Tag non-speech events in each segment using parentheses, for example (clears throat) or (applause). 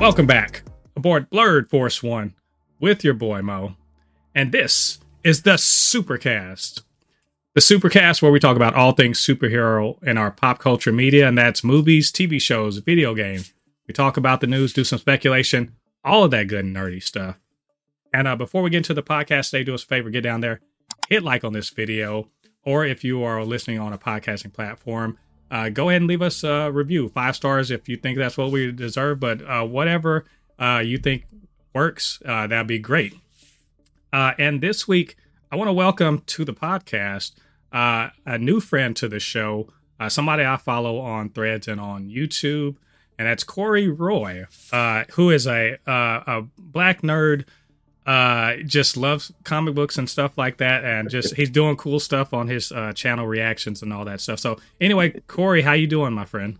Welcome back aboard Blerd Force One with your boy Mo. And this is the Supercast. The Supercast, where we talk about all things superhero in our pop culture media, and that's movies, TV shows, video games. We talk about the news, do some speculation, all of that good nerdy stuff. And uh, before we get into the podcast today, do us a favor, get down there, hit like on this video, or if you are listening on a podcasting platform, uh, go ahead and leave us a review. Five stars if you think that's what we deserve, but uh, whatever uh, you think works, uh, that'd be great. Uh, and this week, I want to welcome to the podcast uh, a new friend to the show, somebody I follow on threads and on YouTube, and that's Corey Roy, who is a, a black nerd uh just loves comic books and stuff like that and just he's doing cool stuff on his uh channel reactions and all that stuff. So anyway corey how you doing my friend?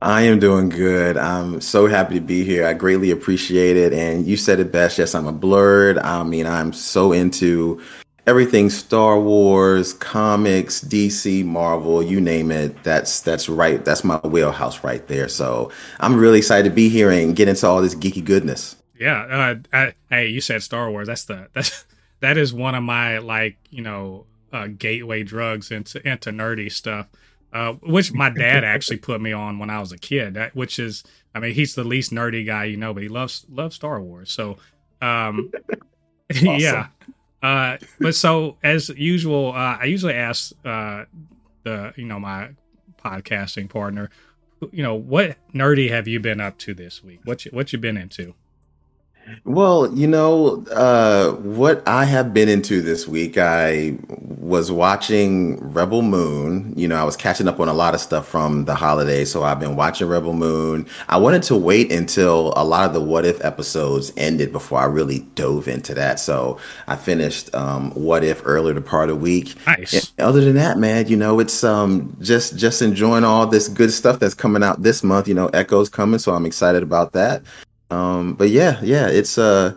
I am doing good. I'm so happy to be here. I greatly appreciate it and you said it best. Yes i'm a blerd. I mean i'm so into everything star wars comics dc marvel you name it that's that's right that's my wheelhouse right there so i'm really excited to be here and get into all this geeky goodness yeah. Uh, I, hey, you said Star Wars. That's the that's (laughs) that is one of my like you know uh, gateway drugs into into nerdy stuff. Uh, which my dad (laughs) actually put me on when I was a kid. That, which is, I mean, he's the least nerdy guy you know, but he loves loves Star Wars. So, um, (laughs) yeah. Uh, but so as usual, uh, I usually ask uh, the you know my podcasting partner, you know, what nerdy have you been up to this week? What you, what you been into? Well, you know, uh, what I have been into this week, I was watching Rebel Moon. You know, I was catching up on a lot of stuff from the holiday, So I've been watching Rebel Moon. I wanted to wait until a lot of the What If episodes ended before I really dove into that. So I finished um, What If earlier the part of the week. Nice. And other than that, man, you know, it's um, just just enjoying all this good stuff that's coming out this month. You know, Echo's coming, so I'm excited about that. Um, but yeah, yeah, it's uh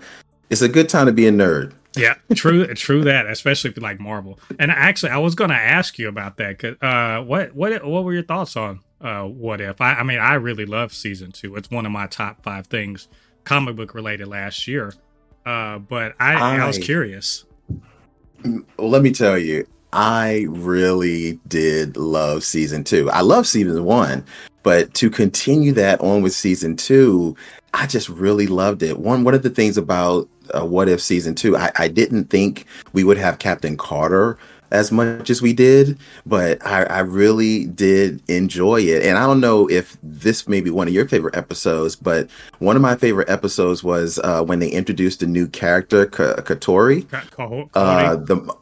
it's a good time to be a nerd. Yeah, true, true that, especially if you like Marvel. And actually, I was going to ask you about that. Cause, uh, what, what, what were your thoughts on uh, What If? I, I mean, I really love season two. It's one of my top five things comic book related last year. Uh, but I, I, I was curious. Let me tell you, I really did love season two. I love season one, but to continue that on with season two, I just really loved it. One one of the things about uh, What If season two, I, I didn't think we would have Captain Carter as much as we did, but I, I really did enjoy it. And I don't know if this may be one of your favorite episodes, but one of my favorite episodes was uh, when they introduced a new character, K- Kahori. Uh, the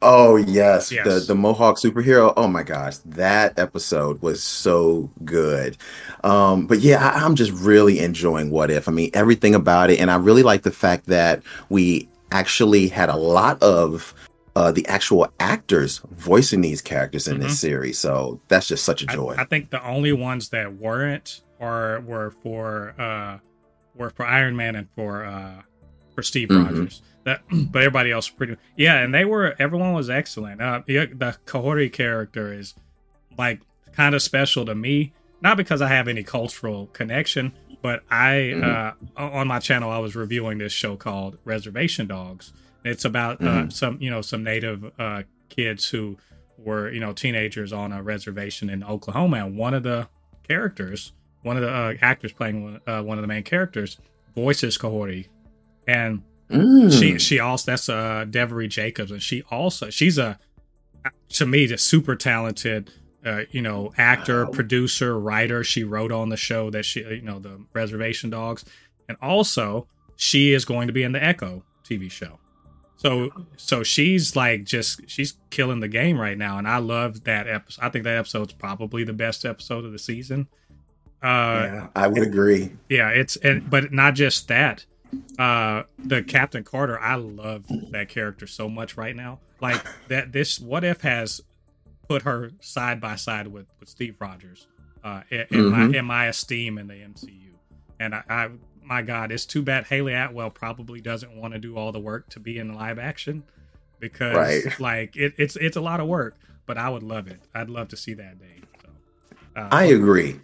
Oh yes, yes, the the Mohawk superhero. Oh my gosh, that episode was so good. Um, but yeah, I, I'm just really enjoying What If. I mean, everything about it, and I really like the fact that we actually had a lot of uh, the actual actors voicing these characters in mm-hmm. this series. So that's just such a joy. I, I, think the only ones that weren't or were for uh, were for Iron Man and for uh, for Steve mm-hmm. Rogers. That, (clears throat) but everybody else pretty yeah, and they were everyone was excellent. Uh, the, Kahori character is like kind of special to me, not because I have any cultural connection, but I mm-hmm. uh, on my channel I was reviewing this show called Reservation Dogs. It's about uh, mm-hmm. uh, some you know some native uh, kids who were you know teenagers on a reservation in Oklahoma, and one of the characters, one of the uh, actors playing one, uh, one of the main characters, voices Kahori, and Mm. She she also that's uh Devery Jacobs, and she also she's a to me the super talented uh, you know actor, wow. producer, writer. She wrote on the show that she you know the Reservation Dogs, and also she is going to be in the Echo TV show. So so she's like just she's killing the game right now, and I love that episode. I think that episode's probably the best episode of the season. Uh, yeah, I would agree. Yeah, it's and but not just that uh the Captain Carter, I love that character so much right now. Like that this what if has put her side by side with with Steve Rogers uh in, mm-hmm. my in my esteem in the MCU. And I, I my God, it's too bad Hayley Atwell probably doesn't want to do all the work to be in live action because Right. like it, it's it's a lot of work. But I would love it. I'd love to see that day. So, uh, I agree.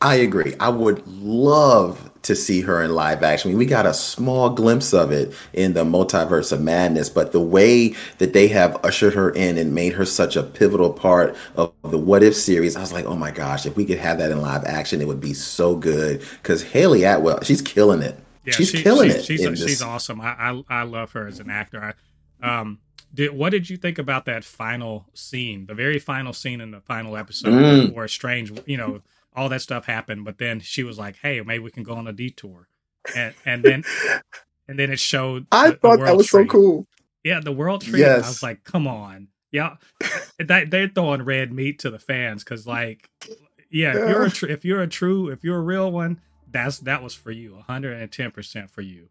I agree. I would love to see her in live action. we got a small glimpse of it in the Multiverse of Madness, but the way that they have ushered her in and made her such a pivotal part of the What If series, I was like, oh my gosh, if we could have that in live action, it would be so good. Because Hayley Atwell, she's killing it. yeah, she's she- killing she- it. She's in she's awesome. I, I I love her as an actor. I, um, did what did you think about that final scene, the very final scene in the final episode, Mm. where Strange, you know, all that stuff happened, but then she was like, "Hey, maybe we can go on a detour," and and then (laughs) and then it showed. I the- the thought that world was so cool. Yeah, the world tree. Yes. I was like, come on, yeah, (laughs) that they're throwing red meat to the fans because, like, yeah, if you're a tr- if you're a true if you're a real one, that's that was for you, 110 percent for you.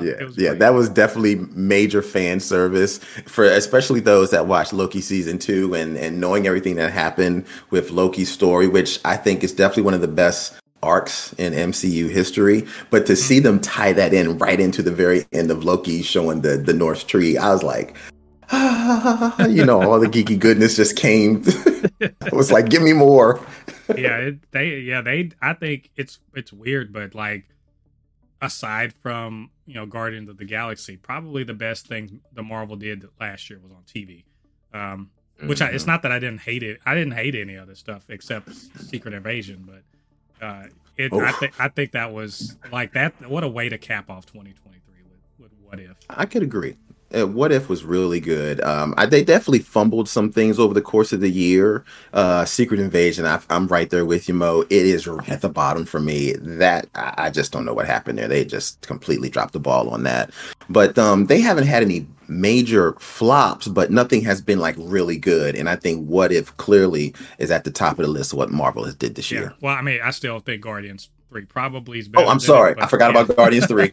Uh, Yeah, yeah, great. that was definitely major fan service for especially those that watched Loki season two and and knowing everything that happened with Loki's story, which I think is definitely one of the best arcs in MCU history. But to see them tie that in right into the very end of Loki showing the the North Tree, I was like, ah, (laughs) you know, all the geeky goodness just came. (laughs) I was like, give me more. yeah, it, they yeah they. I think it's it's weird, but like aside from you know Guardians of the Galaxy, probably the best thing the Marvel did last year was on TV. Um, which I, Mm-hmm. it's not that I didn't hate it. I didn't hate any other stuff except Secret Invasion, but uh, it. I think I think that was like that. What a way to cap off 2023 with, with What If. I could agree. Uh, what if was really good. Um, I, they definitely fumbled some things over the course of the year. Uh, Secret Invasion, I, I'm right there with you, Mo. It is at the bottom for me. That I, I just don't know what happened there. They just completely dropped the ball on that. But um, they haven't had any major flops, but nothing has been like really good. And I think What If clearly is at the top of the list of what Marvel has did this Yeah. year. Well, I mean, I still think Guardians three probably is better. Oh, I'm it, sorry, but I forgot yeah. about Guardians Three.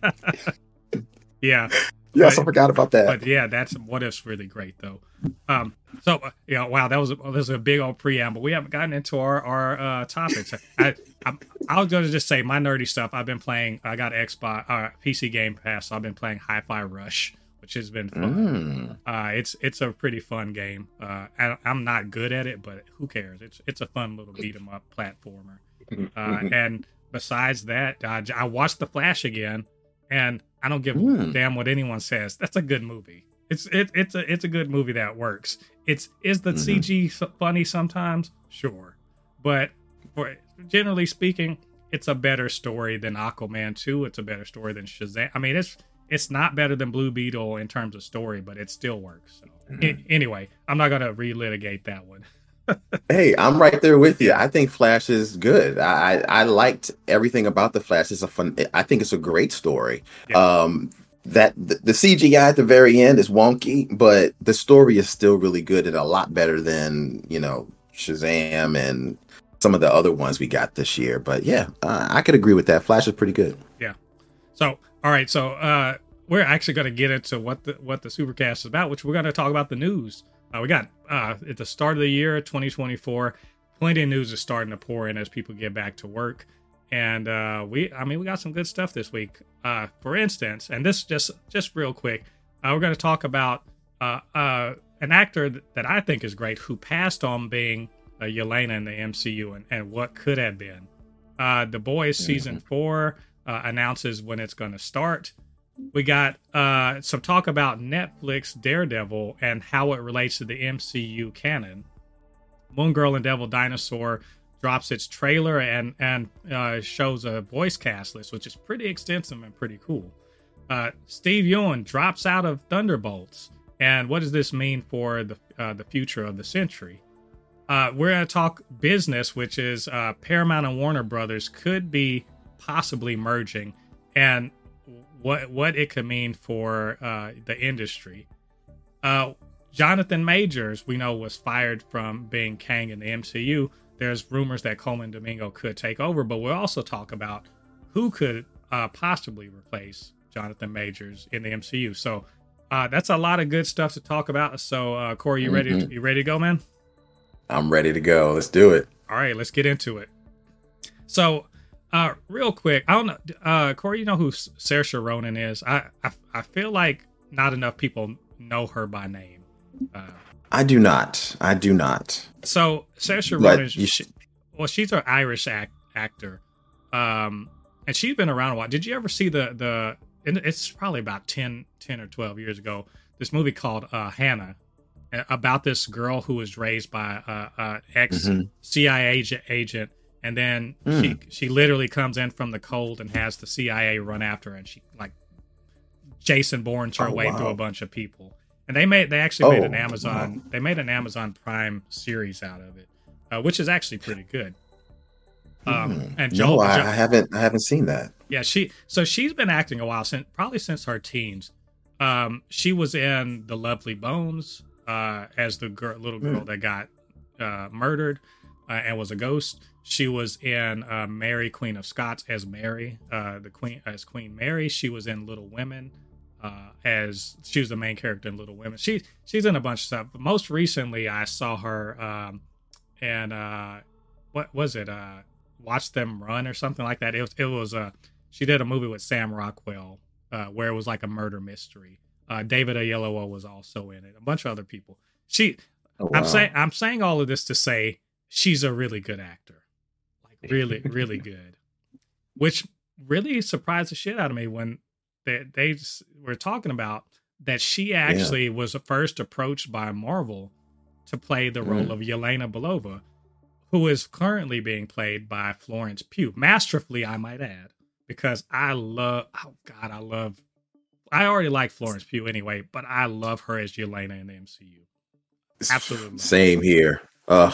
(laughs) yeah, Yes, But- I forgot about that. but yeah, that's what if's really great though. Um, so uh, yeah, wow, that was a, that was a big old preamble. We haven't gotten into our our uh, topics. I, I I was gonna just say my nerdy stuff. I've been playing. I got Xbox, uh, PC Game Pass. So I've been playing Hi-Fi Rush, which has been fun. Mm. Uh, it's it's a pretty fun game. Uh, I, I'm not good at it, but who cares? It's it's a fun little beat 'em up platformer. (laughs) Uh, and besides that, I, I watched The Flash again, and I don't give a Mm. damn what anyone says. That's a good movie. It's it, it's a it's a good movie that works. It's is the Mhm. CG funny sometimes, sure, but for generally speaking, it's a better story than Aquaman two. It's a better story than Shazam. I mean, it's it's not better than Blue Beetle in terms of story, but it still works. So Mhm. a- anyway, I'm not gonna relitigate that one. (laughs) Hey, I'm right there with you. I think Flash is good. I I liked everything about the Flash. It's a fun. I think it's a great story. Yeah. Um, that the, the CGI at the very end is wonky, but the story is still really good and a lot better than you know Shazam and some of the other ones we got this year. But yeah, uh, I could agree with that. Flash is pretty good. Yeah. So, all right, so uh, we're actually going to get into what the what the Supercast is about, which we're going to talk about the news. Uh, we got uh, at the start of the year, 2024, plenty of news is starting to pour in as people get back to work, and uh, we, I mean, we got some good stuff this week. Uh, for instance, and this just just real quick, uh, we're going to talk about uh, uh, an actor th- that I think is great who passed on being uh, Yelena in the MCU and, and what could have been. Uh, the Boys season four uh, announces when it's going to start. We got uh, some talk about Netflix Daredevil and how it relates to the MCU canon. Moon Girl and Devil Dinosaur drops its trailer and and uh, shows a voice cast list, which is pretty extensive and pretty cool. Uh, Steven Yeun drops out of Thunderbolts, and what does this mean for the uh, the future of the Sentry? Uh, we're going to talk business, which is uh, Paramount and Warner Brothers could be possibly merging, and what what it could mean for uh, the industry. Uh, Jonathan Majors, we know, was fired from being Kang in the MCU. There's rumors that Colman Domingo could take over, but we'll also talk about who could uh, possibly replace Jonathan Majors in the MCU. So uh, that's a lot of good stuff to talk about. So uh, Corey, you ready? Mhm. You ready to go, man? I'm ready to go. Let's do it. All right, let's get into it. So, Uh, real quick, I don't know, uh, Corey. You know who Saoirse Ronan is? I, I, I feel like not enough people know her by name. Uh, I do not. I do not. So Saoirse Ronan, she, well, she's an Irish act, actor, um, and she's been around a while. Did you ever see the the? It's probably about 10, 10 or twelve years ago. This movie called uh, Hannah, about this girl who was raised by a, a ex mm-hmm. CIA agent, agent and then mm. she she literally comes in from the cold and has the CIA run after her, and she like Jason Bourne's her oh, way wow. through a bunch of people. And they made they actually oh, made an Amazon wow. they made an Amazon Prime series out of it, uh, which is actually pretty good. Um, mm. and Joel, no, I, I, haven't I haven't seen that. Yeah, she so she's been acting a while since probably since her teens. Um, she was in The Lovely Bones uh, as the girl, little girl mm. that got uh, murdered uh, and was a ghost. She was in uh, Mary, Queen of Scots, as Mary, uh, the Queen as Queen Mary. She was in Little Women uh, as she was the main character in Little Women. She she's in a bunch of stuff. But most recently, I saw her um, and uh, what was it? Uh, Watch Them Run or something like that. It was it was uh, she did a movie with Sam Rockwell uh, where it was like a murder mystery. Uh, David Oyelowo was also in it. A bunch of other people. She, oh, wow. I'm saying I'm saying all of this to say she's a really good actor Like really, really (laughs) good. Which really surprised the shit out of me when they they were talking about that she actually yeah. was first approached by Marvel to play the role mm. of Yelena Belova, who is currently being played by Florence Pugh, masterfully, I might add, because I love, oh God, I love, I already like Florence Pugh anyway, but I love her as Yelena in the MCU. Absolutely. Same here. Uh,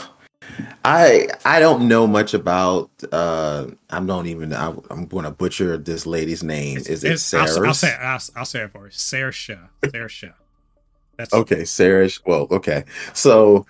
I I don't know much about. uh I don't even. I, am going to butcher this lady's name. Is it Sarah? I'll, I'll, say I'll, I'll, say it for you. Saoirse. Saoirse. That's okay. Sarah. Well, okay. So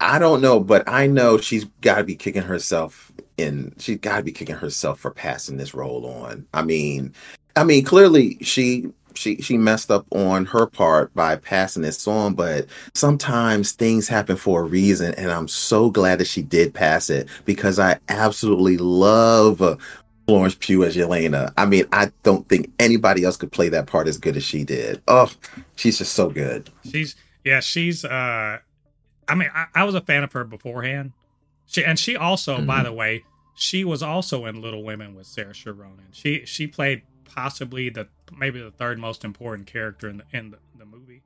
I don't know, but I know she's got to be kicking herself in. She's got to be kicking herself for passing this role on. I mean, I mean, clearly she she she messed up on her part by passing this on, but sometimes things happen for a reason, and I'm so glad that she did pass it because I absolutely love Florence Pugh as Yelena. I mean, I don't think anybody else could play that part as good as she did. Oh, she's just so good. She's yeah, she's uh I mean, I, I was a fan of her beforehand. She and she also, mm-hmm. by the way, she was also in Little Women with Saoirse Ronan. She she played possibly the maybe the third most important character in the in the, the movie.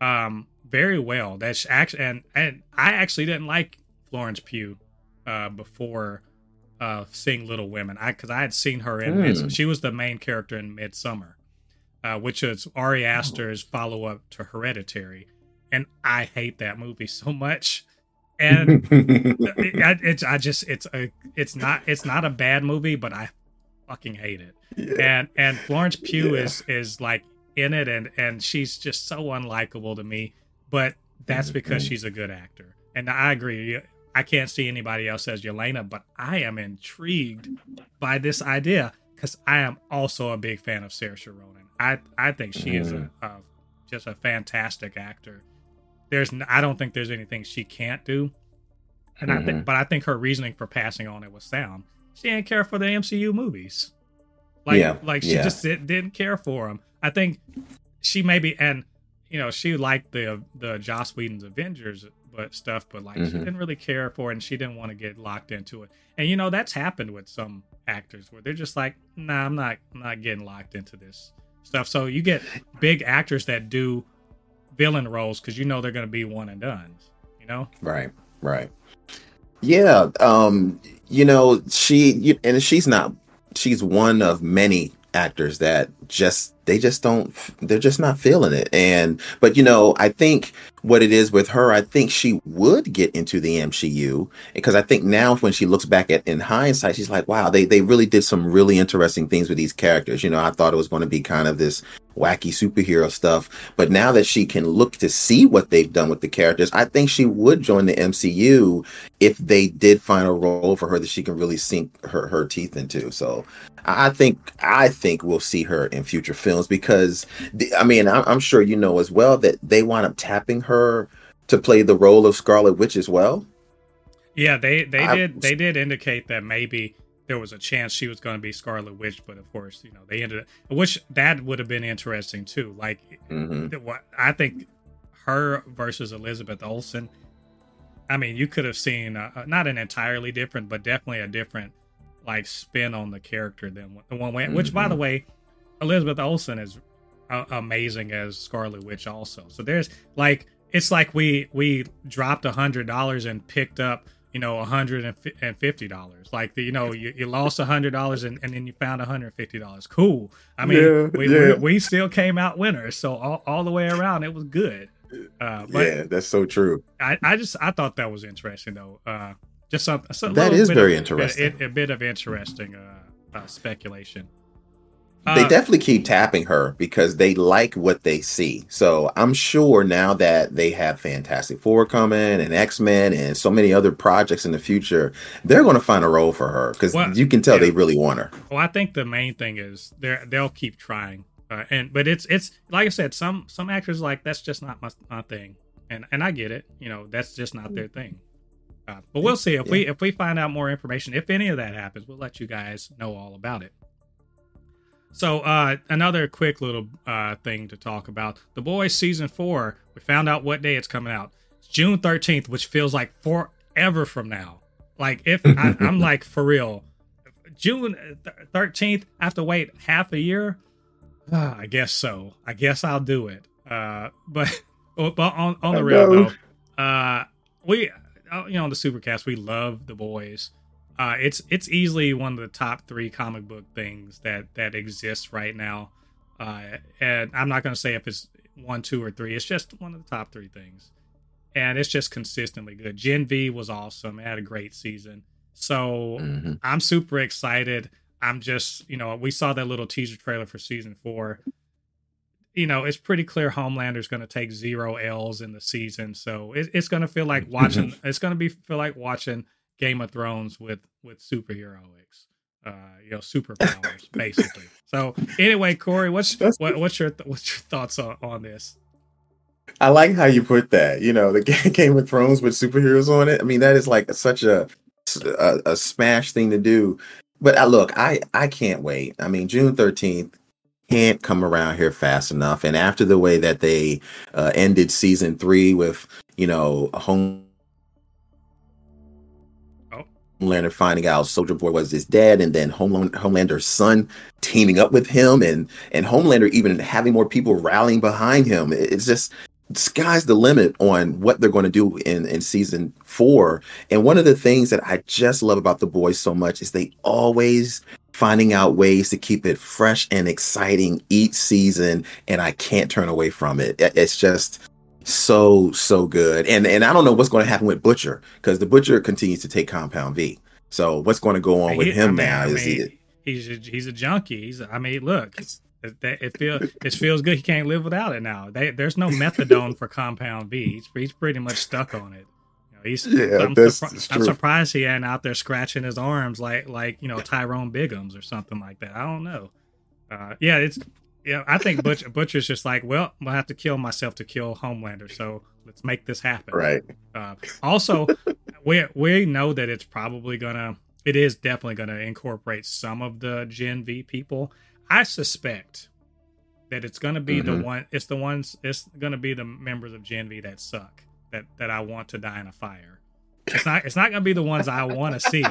Um, very well. That's actually and and I actually didn't like Florence Pugh uh, before uh, seeing Little Women. I because I had seen her in mm. she was the main character in Midsummer, uh, which is Ari oh. Aster's follow up to Hereditary, and I hate that movie so much. And (laughs) it, it's I just it's a it's not it's not a bad movie, but I fucking hate it. Yeah. And and Florence Pugh yeah. is is like in it and and she's just so unlikable to me, but that's mm-hmm. because she's a good actor. And I agree. I can't see anybody else as Yelena, but I am intrigued by this idea because I am also a big fan of Saoirse Ronan. I I think she is a, mm-hmm. a, just a fantastic actor. There's I don't think there's anything she can't do, and mm-hmm. I think but I think her reasoning for passing on it was sound she didn't care for the MCU movies. Like, yeah, like she yeah. just did, didn't care for them. I think she maybe, and you know, she liked the the Joss Whedon's Avengers but stuff, but like mm-hmm. she didn't really care for it, and she didn't want to get locked into it. And you know, that's happened with some actors where they're just like, nah, I'm not, I'm not getting locked into this stuff. So you get big actors that do villain roles because you know they're going to be one and done. You know, right, right. Yeah, um, you know, she and she's not she's one of many actors that just they just don't they're just not feeling it. And but you know i think what it is with her i think she would get into the mcu because i think now when she looks back at in hindsight she's like wow they they really did some really interesting things with these characters. You know i thought it was going to be kind of this wacky superhero stuff but now that she can look to see what they've done with the characters i think she would join the mcu if they did find a role for her that she can really sink her, her teeth into so I think I think we'll see her in future films because the, I mean I'm, sure you know as well that they wind up tapping her to play the role of Scarlet Witch as well. Yeah, they they I, did they did indicate that maybe there was a chance she was going to be Scarlet Witch, but of course, you know, they ended up, which that would have been interesting too. Like, Mhm. what I think her versus Elizabeth Olsen. I mean, you could have seen uh, not an entirely different, but definitely a different like spin on the character than the one way. Which, by the way, Elizabeth Olsen is uh, amazing as Scarlet Witch also. So there's like it's like we we dropped a hundred dollars and picked up you know a hundred and fifty dollars. Like the, you know you, you lost a hundred dollars and, and then you found a hundred and fifty dollars. Cool. I mean Yeah, we, yeah. we we still came out winners. So all, all the way around it was good. Uh, but yeah, that's so true. I, I just I thought that was interesting though. Uh, just some, some That is very of- interesting. A, a bit of interesting uh, uh, they Uh, definitely keep tapping her because they like what they see. So I'm sure now that they have Fantastic Four coming and X Men and so many other projects in the future, they're going to find a role for her because Well, you can tell yeah. they really want her. Well, I think the main thing is they they'll keep trying, uh, and but it's it's like I said, some some actors like that's just not my, my thing, and and I get it, you know, that's just not their thing. Uh, but we'll see if we if we find out more information, if any of that happens, we'll let you guys know all about it. So uh, another quick little uh, thing to talk about: The Boys season four. We found out what day it's coming out. It's June thirteenth, which feels like forever from now. Like if I, (laughs) I'm like for real, June thirteenth. I have to wait half a year. Ah, I guess so. I guess I'll do it. Uh, but (laughs) but on on the real though, uh, we uh, you know on the Supercast we love the boys. Uh, it's it's easily one of the top three comic book things that that exists right now. Uh, and I'm not going to say if it's one, two, or three. It's just one of the top three things, and it's just consistently good. Gen V was awesome. It had a great season. So Mhm. I'm super excited. I'm just, you know, we saw that little teaser trailer for season four. You know, it's pretty clear Homelander's going to take zero L's in the season, so it, it's going to feel like (laughs) watching. it's going to be feel like watching Game of Thrones with with superheroics, uh, you know, superpowers (laughs) basically. So anyway, Corey, what's what, what's your th- what's your thoughts on, on this? I like how you put that. You know, the (laughs) Game of Thrones with superheroes on it. I mean, that is like such a a, a smash thing to do. But I look, I I can't wait. I mean, June thirteenth can't come around here fast enough. And after the way that they uh, ended season three with you know a home. Homelander finding out Soldier Boy was his dad, and then Homeland- Homelander's son teaming up with him, and and Homelander even having more people rallying behind him. It- It's just sky's the limit on what they're going to do in in season four. And one of the things that I just love about the boys so much is they always finding out ways to keep it fresh and exciting each season, and I can't turn away from. It- It's just so so good. And and I don't know what's going to happen with Butcher because the Butcher continues to take Compound V. So what's going to go on with him I mean- now? I is he, he's a, he's a junkie. He's I mean, look, it, feels it feels good. He can't live without it now. They, there's no methadone for Compound V. He's, he's pretty much stuck on it. You know, he's Yeah, I'm, that's- surpri- that's I'm surprised he ain't out there scratching his arms like like you know Tyrone Biggums or something like that. I don't know. Uh, yeah, it's yeah. I think Butcher Butcher's just like, well, I'm have to kill myself to kill Homelander. So let's make this happen. right? Uh, also, (laughs) we we know that it's probably gonna, it is definitely gonna incorporate some of the Gen V people. I suspect that it's gonna be the Mhm. one. It's the ones. It's gonna be the members of Gen V that suck. That that I want to die in a fire. It's not. It's not gonna be the ones I want to see.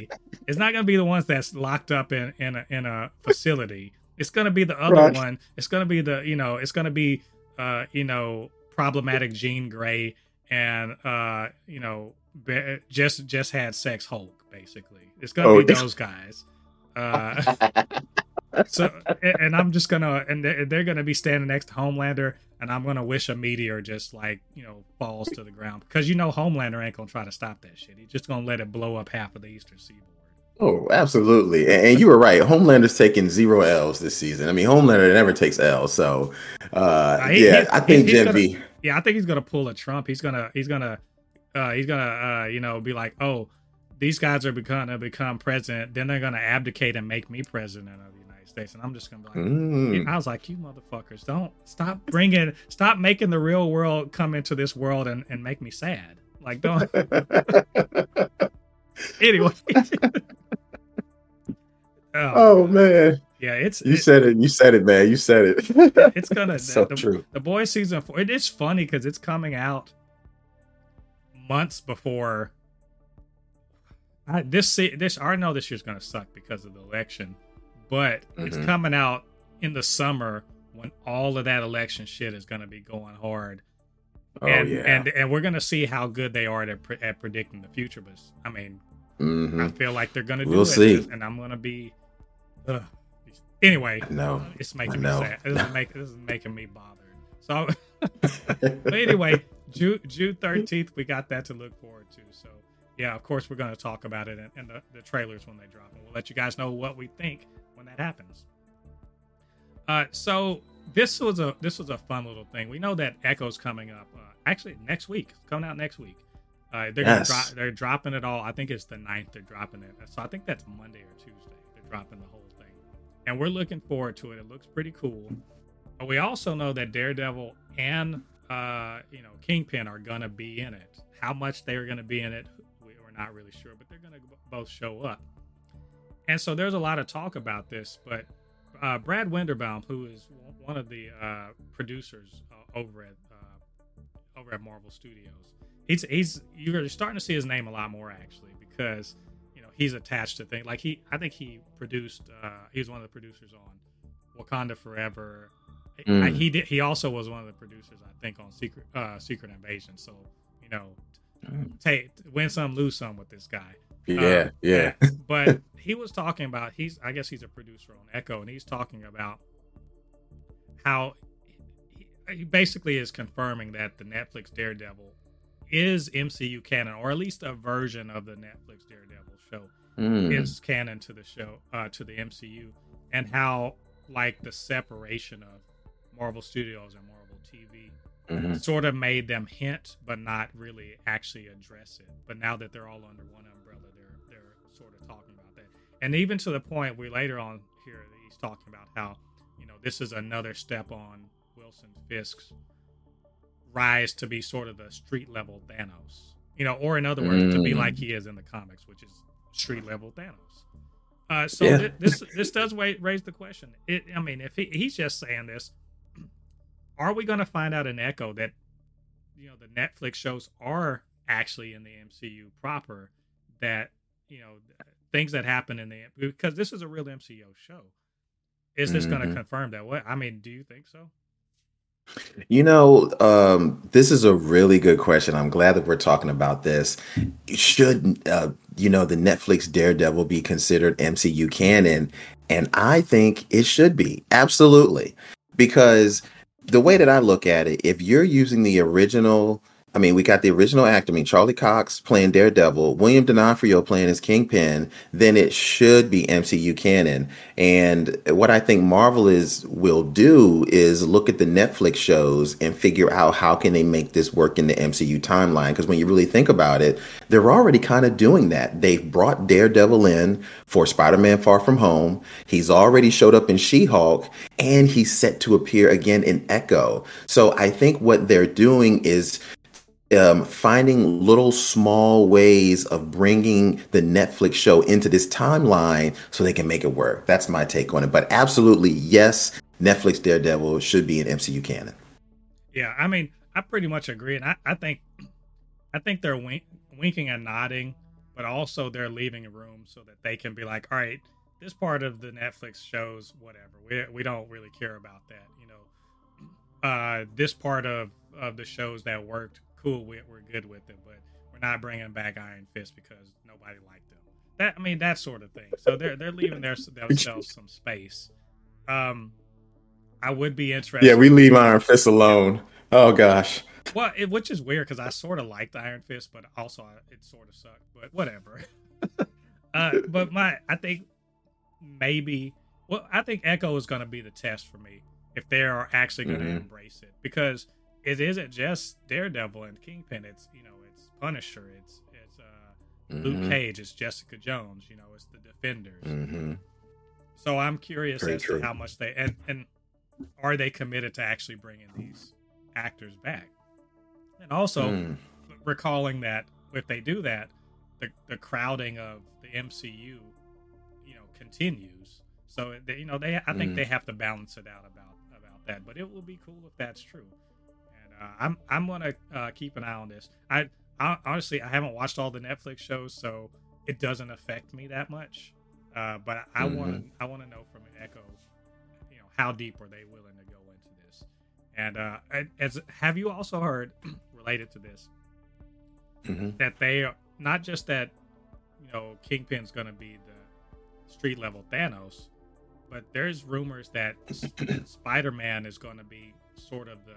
It's not gonna be the ones that's locked up in in a, in a facility. It's gonna be the other Right. one. It's gonna be the you know. It's gonna be uh you know problematic Jean Grey and uh you know be, just just had sex Hulk basically. It's gonna Oh, be those guys. Uh, so and and I'm just gonna and they're, they're gonna be standing next to Homelander and I'm gonna wish a meteor just like you know falls to the ground because you know Homelander ain't gonna try to stop that shit. He's just gonna let it blow up half of the Eastern Seaboard. Oh, absolutely. And, and you were right. Homelander's taking zero L's this season. I mean, Homelander never takes L's. So, uh, he- yeah, I think Gen gonna- V. Yeah, I think he's gonna pull a Trump. He's gonna he's gonna uh he's gonna uh you know be like, oh, these guys are gonna become president, then they're gonna abdicate and make me president of the United States, and I'm just gonna be like. Mm. I was like, you motherfuckers, don't stop bringing, stop making the real world come into this world and, and make me sad. Like, don't. (laughs) (laughs) (laughs) anyway. (laughs) Oh, oh man. Yeah, it's you it, said it. You said it, man. You said it. (laughs) it's gonna so the, true. The boys season four. It is funny because it's coming out months before. I, this this I know this year's gonna suck because of the election, but mm-hmm. it's coming out in the summer when all of that election shit is gonna be going hard. Oh and, yeah, and and we're gonna see how good they are at, at predicting the future. But I mean, mm-hmm. I feel like they're gonna do we'll it, see. and I'm gonna be. Ugh. Anyway, no, it's making me sad. This is, (laughs) make, this is making me bothered. So, (laughs) but anyway, June June thirteenth, we got that to look forward to. So, yeah, of course, we're going to talk about it in, the, the trailers when they drop, and we'll let you guys know what we think when that happens. Uh, so this was a this was a fun little thing. We know that Echo's coming up. Uh, actually, next week, it's coming out next week. Uh, they're yes. dro- they're dropping it all. I think it's the 9th They're dropping it. So I think that's Monday or Tuesday. They're dropping the whole thing, and we're looking forward to it. It looks pretty cool. But we also know that Daredevil and uh, you know Kingpin are gonna be in it. How much they are gonna be in it, we, we're not really sure, but they're gonna both show up. And so there's a lot of talk about this, but uh, Brad Winderbaum, who is one of the uh, producers uh, over at uh, over at Marvel Studios, he's he's you're starting to see his name a lot more actually because you know he's attached to things like he I think he produced uh, he was one of the producers on Wakanda Forever. Mm. I, he did he also was one of the producers I think on Secret uh, Secret Invasion. So you know, mm. take win some lose some with this guy. Yeah, um, yeah. (laughs) but he was talking about he's I guess he's a producer on Echo and he's talking about how he, he basically is confirming that the Netflix Daredevil is MCU canon, or at least a version of the Netflix Daredevil show mm. is canon to the show, uh, to the MCU, and how like the separation of Marvel Studios and Marvel TV mm-hmm. sort of made them hint, but not really actually address it. But now that they're all under one umbrella, they're they're sort of talking about that, and even to the point we later on here he's talking about how you know this is another step on Wilson Fisk's rise to be sort of the street level Thanos. You know, or in other words, mm. to be like he is in the comics, which is street level Thanos. Uh, so yeah. th- this this does raise the question. It, I mean, if he, he's just saying this, (clears throat) are we going to find out in Echo that you know the Netflix shows are actually in the MCU proper? That you know things that happen in the because this is a real MCU show. Is this mm-hmm. going to confirm that? What I mean, do you think so? You know, um, this is a really good question. I'm glad that we're talking about this. Should uh, you know the Netflix Daredevil be considered MCU canon? And I think it should be absolutely because the way that I look at it, if you're using the original I mean, we got the original actor. I mean, Charlie Cox playing Daredevil, William D'Onofrio playing as Kingpin. Then it should be MCU canon. And what I think Marvel is will do is look at the Netflix shows and figure out how can they make this work in the MCU timeline. Because when you really think about it, they're already kind of doing that. They've brought Daredevil in for Spider-Man: Far From Home. He's already showed up in She-Hulk, and he's set to appear again in Echo. So I think what they're doing is um, finding little small ways of bringing the Netflix show into this timeline so they can make it work. That's my take on it. But absolutely, yes, Netflix Daredevil should be an MCU canon. Yeah, I mean, I pretty much agree, and I, I think, I think they're wink, winking and nodding, but also they're leaving a room so that they can be like, all right, this part of the Netflix shows, whatever, we we don't really care about that, you know. Uh, this part of of the shows that worked cool with, we're good with it, but we're not bringing back Iron Fist because nobody liked them. That I mean that sort of thing. So they're they're leaving their, themselves some space. Um, I would be interested. Yeah, we leave Iron Fist alone. Oh gosh. Well, it, which is weird because I sort of liked Iron Fist, but also it sort of sucked. But whatever. (laughs) uh, but my, I think maybe. Well, I think Echo is going to be the test for me if they are actually going to mm-hmm. embrace it because it isn't just Daredevil and Kingpin. It's you know it's Punisher. It's it's uh, mm-hmm. Luke Cage. It's Jessica Jones. You know it's the Defenders. Mm-hmm. So I'm curious Very as true. to how much they and and are they committed to actually bringing these actors back, and also mm. recalling that if they do that, the the crowding of the MCU, you know, continues. So they, you know, they I think Mm. they have to balance it out about about that. But it will be cool if that's true. Uh, I'm I'm gonna uh, keep an eye on this. I, I honestly I haven't watched all the Netflix shows, so it doesn't affect me that much. Uh, but I want I want to know from an Echo, you know, how deep are they willing to go into this? And uh, as have you also heard (clears throat) related to this Mhm. that they are not just that you know Kingpin's going to be the street level Thanos, but there's rumors that (clears throat) Spider Man is going to be sort of the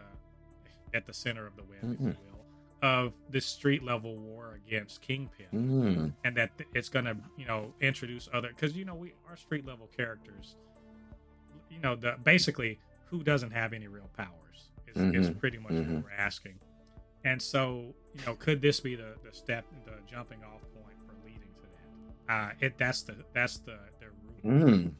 at the center of the web, if you will, of this street level war against Kingpin, Mm. and that it's going to you know introduce other because you know we our street level characters, you know the basically who doesn't have any real powers is, is Mhm. pretty much Mhm. what we're asking. And so, you know, could this be the, the step, the jumping off point for leading to that? Uh, it that's the that's the the root. Mm.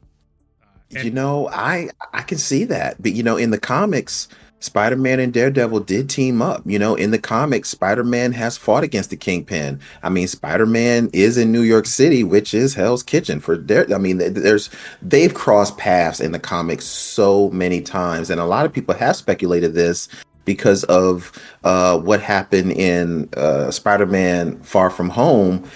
Uh, and- You know, I I can see that. But you know, in the comics, Spider-Man and Daredevil did team up. You know, in the comics, Spider-Man has fought against the Kingpin. I mean, Spider-Man is in New York City, which is Hell's Kitchen for Dare. I mean, there's they've crossed paths in the comics so many times, and a lot of people have speculated this because of uh, what happened in uh, Spider-Man: Far From Home.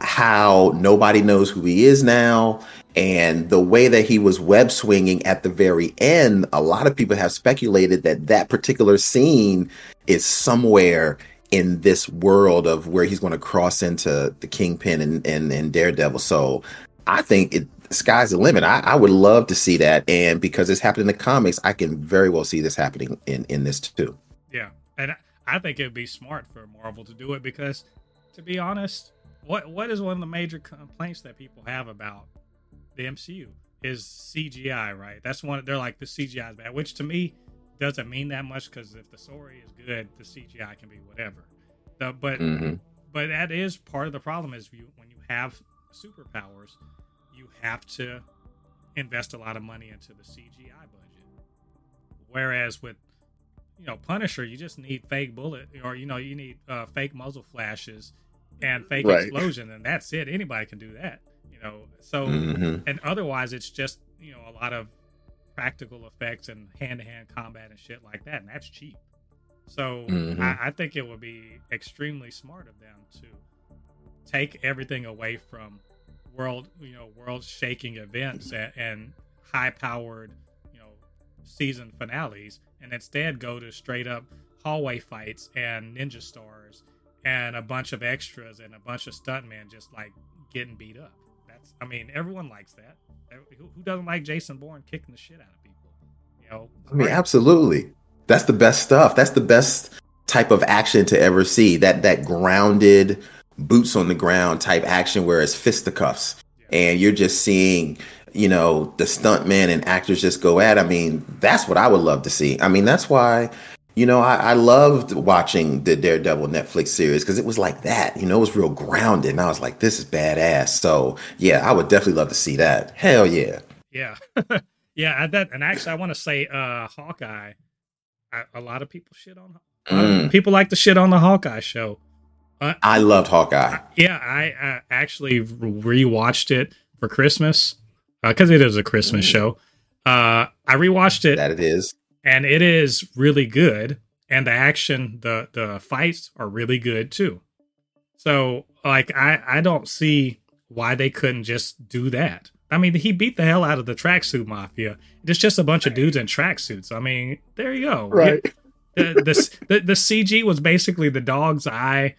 How nobody knows who he is now and the way that he was web swinging at the very end a lot of people have speculated that that particular scene is somewhere in this world of where he's going to cross into the kingpin and, and, and daredevil. So i think it sky's the limit. I, I would love to see that. And because it's happened in the comics i can very well see this happening in in this too. Yeah, and I, think it'd be smart for Marvel to do it because, to be honest, what what is one of the major complaints that people have about the MCU is CGI, right? That's one. They're like the CGI is bad, which to me doesn't mean that much because if the story is good, the CGI can be whatever. The, but Mhm. but that is part of the problem is you when you have superpowers, you have to invest a lot of money into the CGI budget. Whereas with you know Punisher, you just need fake bullet or you know you need uh, fake muzzle flashes and fake Right. explosion, and that's it. Anybody can do that, know. So Mhm. and otherwise it's just you know a lot of practical effects and hand-to-hand combat and shit like that and that's cheap so Mhm. I, I think it would be extremely smart of them to take everything away from world you know world shaking events and, and high powered you know season finales and instead go to straight up hallway fights and ninja stars and a bunch of extras and a bunch of stuntmen just like getting beat up that's i mean everyone likes that who, who doesn't like jason bourne kicking the shit out of people you know I mean, absolutely. That's the best stuff. That's the best type of action to ever see. That that grounded, boots on the ground type action where it's fisticuffs, and you're just seeing, you know, the stuntmen and actors just go at. I mean, that's what I would love to see. I mean, that's why. You know, I, I loved watching the Daredevil Netflix series because it was like that. You know, it was real grounded, and I was like, "This is badass." So, yeah, I would definitely love to see that. Hell yeah! Yeah, (laughs) yeah. I, that and actually, I want to say, uh, Hawkeye. I, a lot of people shit on. Mm. People like to shit on the Hawkeye show. I loved Hawkeye. Yeah, I, I actually rewatched it for Christmas because it is a Christmas Mm. show. Uh, I rewatched it, That it is. And it is really good. And the action, the the fights are really good too. So, like, I I don't see why they couldn't just do that. I mean, he beat the hell out of the tracksuit mafia. It's just a bunch of dudes in tracksuits. I mean, there you go. (laughs) The, the, the the CG was basically the dog's eye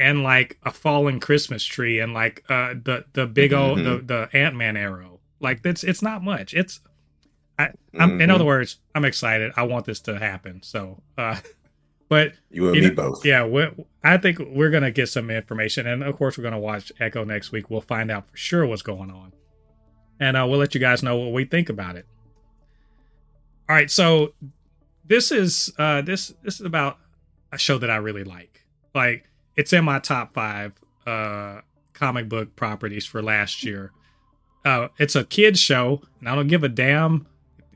and like a fallen Christmas tree and like uh the the big old the, the Ant Man arrow. Like it's it's not much. It's I I'm, in other words, I'm excited. I want this to happen. So, uh, (laughs) but You and you me know, both. yeah, we I think we're gonna get some information, and of course, we're gonna watch Echo next week. We'll find out for sure what's going on, and uh, we'll let you guys know what we think about it. All right, so this is uh, this this is about a show that I really like. Like, it's in my top five uh, comic book properties for last year. Uh, it's a kids show, and I don't give a damn.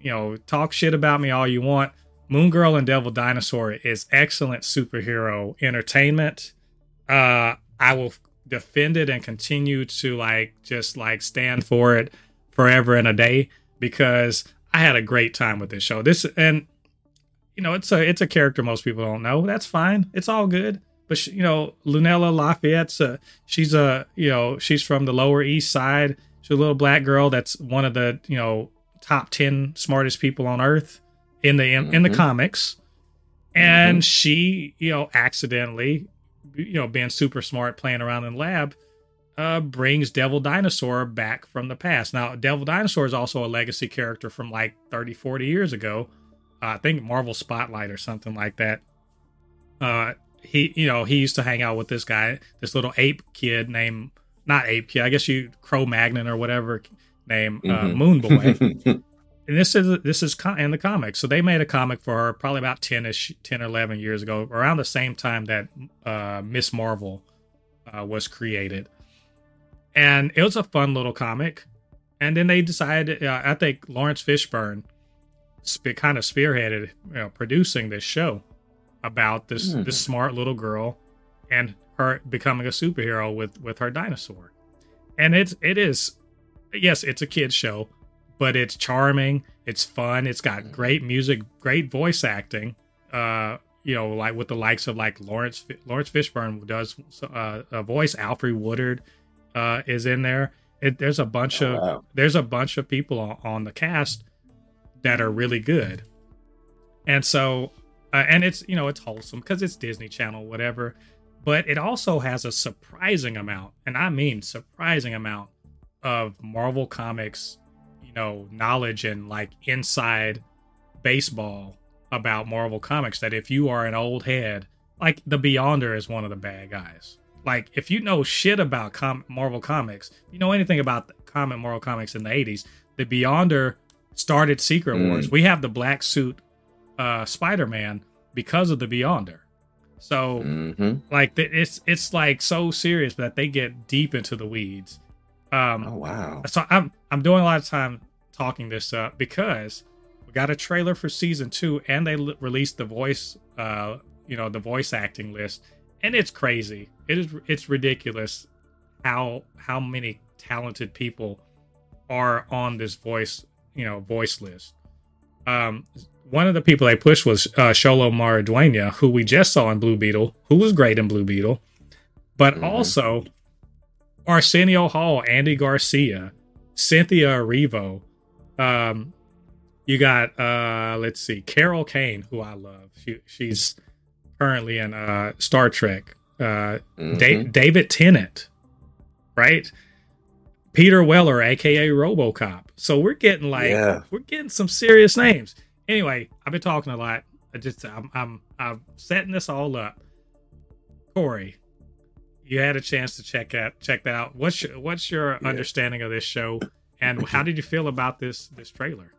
You know, talk shit about me all you want. Moon Girl and Devil Dinosaur is excellent superhero entertainment. Uh, I will defend it and continue to like just like stand for it forever and a day because I had a great time with this show. This and you know it's a it's a character most people don't know. That's fine. It's all good. But she, you know, Lunella Lafayette's a, she's a you know she's from the Lower East Side. She's a little black girl that's one of the you know top ten smartest people on earth in the in, mm-hmm. the mm-hmm. comics, and mm-hmm. she you know accidentally you know being super smart playing around in lab uh, brings Devil Dinosaur back from the past. Now, Devil Dinosaur is also a legacy character from like 30, 40 years ago. Uh, I think Marvel Spotlight or something like that. Uh, he, you know, he used to hang out with this guy, this little ape kid named, not ape kid, I guess you Cro Magnon or whatever name, uh, mm-hmm. Moon Boy. (laughs) and this is this is in the comics. So they made a comic for her probably about 10 ish, 10 or 11 years ago, around the same time that uh, Miss Marvel uh, was created and it was a fun little comic. And then they decided, uh, I think Laurence Fishburne sp- kind of spearheaded you know, producing this show about this mm. this smart little girl and her becoming a superhero with with her dinosaur. And it's it is yes, it's a kids show, but it's charming, it's fun, it's got hmm. great music, great voice acting. Uh you know, like with the likes of like Laurence Laurence Fishburne does uh, a voice, Alfre Woodard, uh, is in there. It, there's a bunch oh, of wow. there's a bunch of people on, on, the cast that are really good, and so uh, and it's you know it's wholesome because it's Disney Channel whatever, but it also has a surprising amount, and I mean surprising amount of Marvel comics, you know, knowledge and like inside baseball about Marvel comics. That if you are an old head, like the Beyonder is one of the bad guys like, if you know shit about com- Marvel Comics, you know anything about the comic Marvel Comics in the 80s, the Beyonder started Secret mm. Wars. We have the black suit uh, Spider Man because of the Beyonder. So, mm-hmm. like, it's it's like so serious that they get deep into the weeds. Um, oh wow! So I'm I'm doing a lot of time talking this up because we got a trailer for season two, and they l- released the voice, uh, you know, the voice acting list, and it's crazy. It is it's ridiculous how how many talented people are on this voice you know voice list. Um, one of the people they pushed was uh, Xolo Maridueña, who we just saw in Blue Beetle, who was great in Blue Beetle, but mm-hmm. also Arsenio Hall, Andy Garcia, Cynthia Erivo. Um, you got uh, let's see, Carol Kane, who I love. She she's currently in uh, Star Trek. Uh, mm-hmm. da- David Tennant, right? Peter Weller, aka RoboCop. So we're getting like yeah. we're getting some serious names. Anyway, I've been talking a lot. I just I'm I'm I'm setting this all up. Corey, you had a chance to check out check that out. What's your, what's your yeah. understanding of this show, and how did you feel about this this trailer?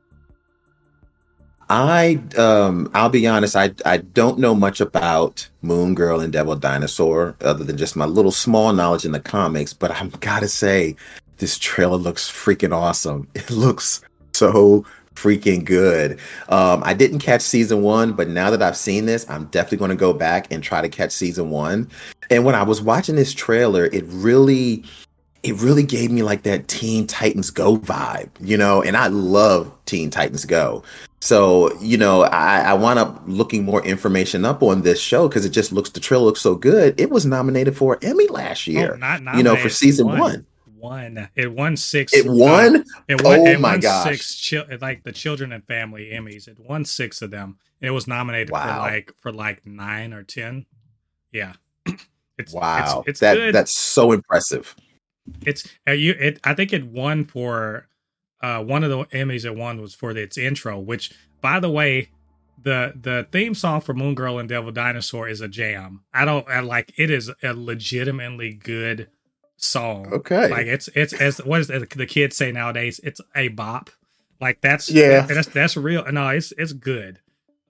I um I'll be honest, I I don't know much about Moon Girl and Devil Dinosaur other than just my little small knowledge in the comics, but I've gotta say this trailer looks freaking awesome. (laughs) It looks so freaking good. Um I didn't catch season 1, but now that I've seen this, I'm definitely going to go back and try to catch season 1. And when I was watching this trailer, it really it really gave me like that Teen Titans Go vibe, you know, and I love Teen Titans Go. So, you know, I, I wound up looking more information up on this show because it just looks, the trailer looks so good. It was nominated for Emmy last oh, year, oh, not you know, for season one. one. Won. It won six. It won. Uh, it won. Oh it my won gosh! Six chi- like the Children and Family Emmys. It won six of them. It was nominated wow. for like for like nine or ten. Yeah. It's wow. It's, it's that good. that's so impressive. It's uh, you. It I think it won for uh, one of the Emmys it won was for its intro, which by the way, the the theme song for Moon Girl and Devil Dinosaur is a jam. I don't I like it is a legitimately good song. Okay, like it's it's as what is the kids say nowadays? It's a bop. Like that's yeah, that's that's real. No, it's it's good.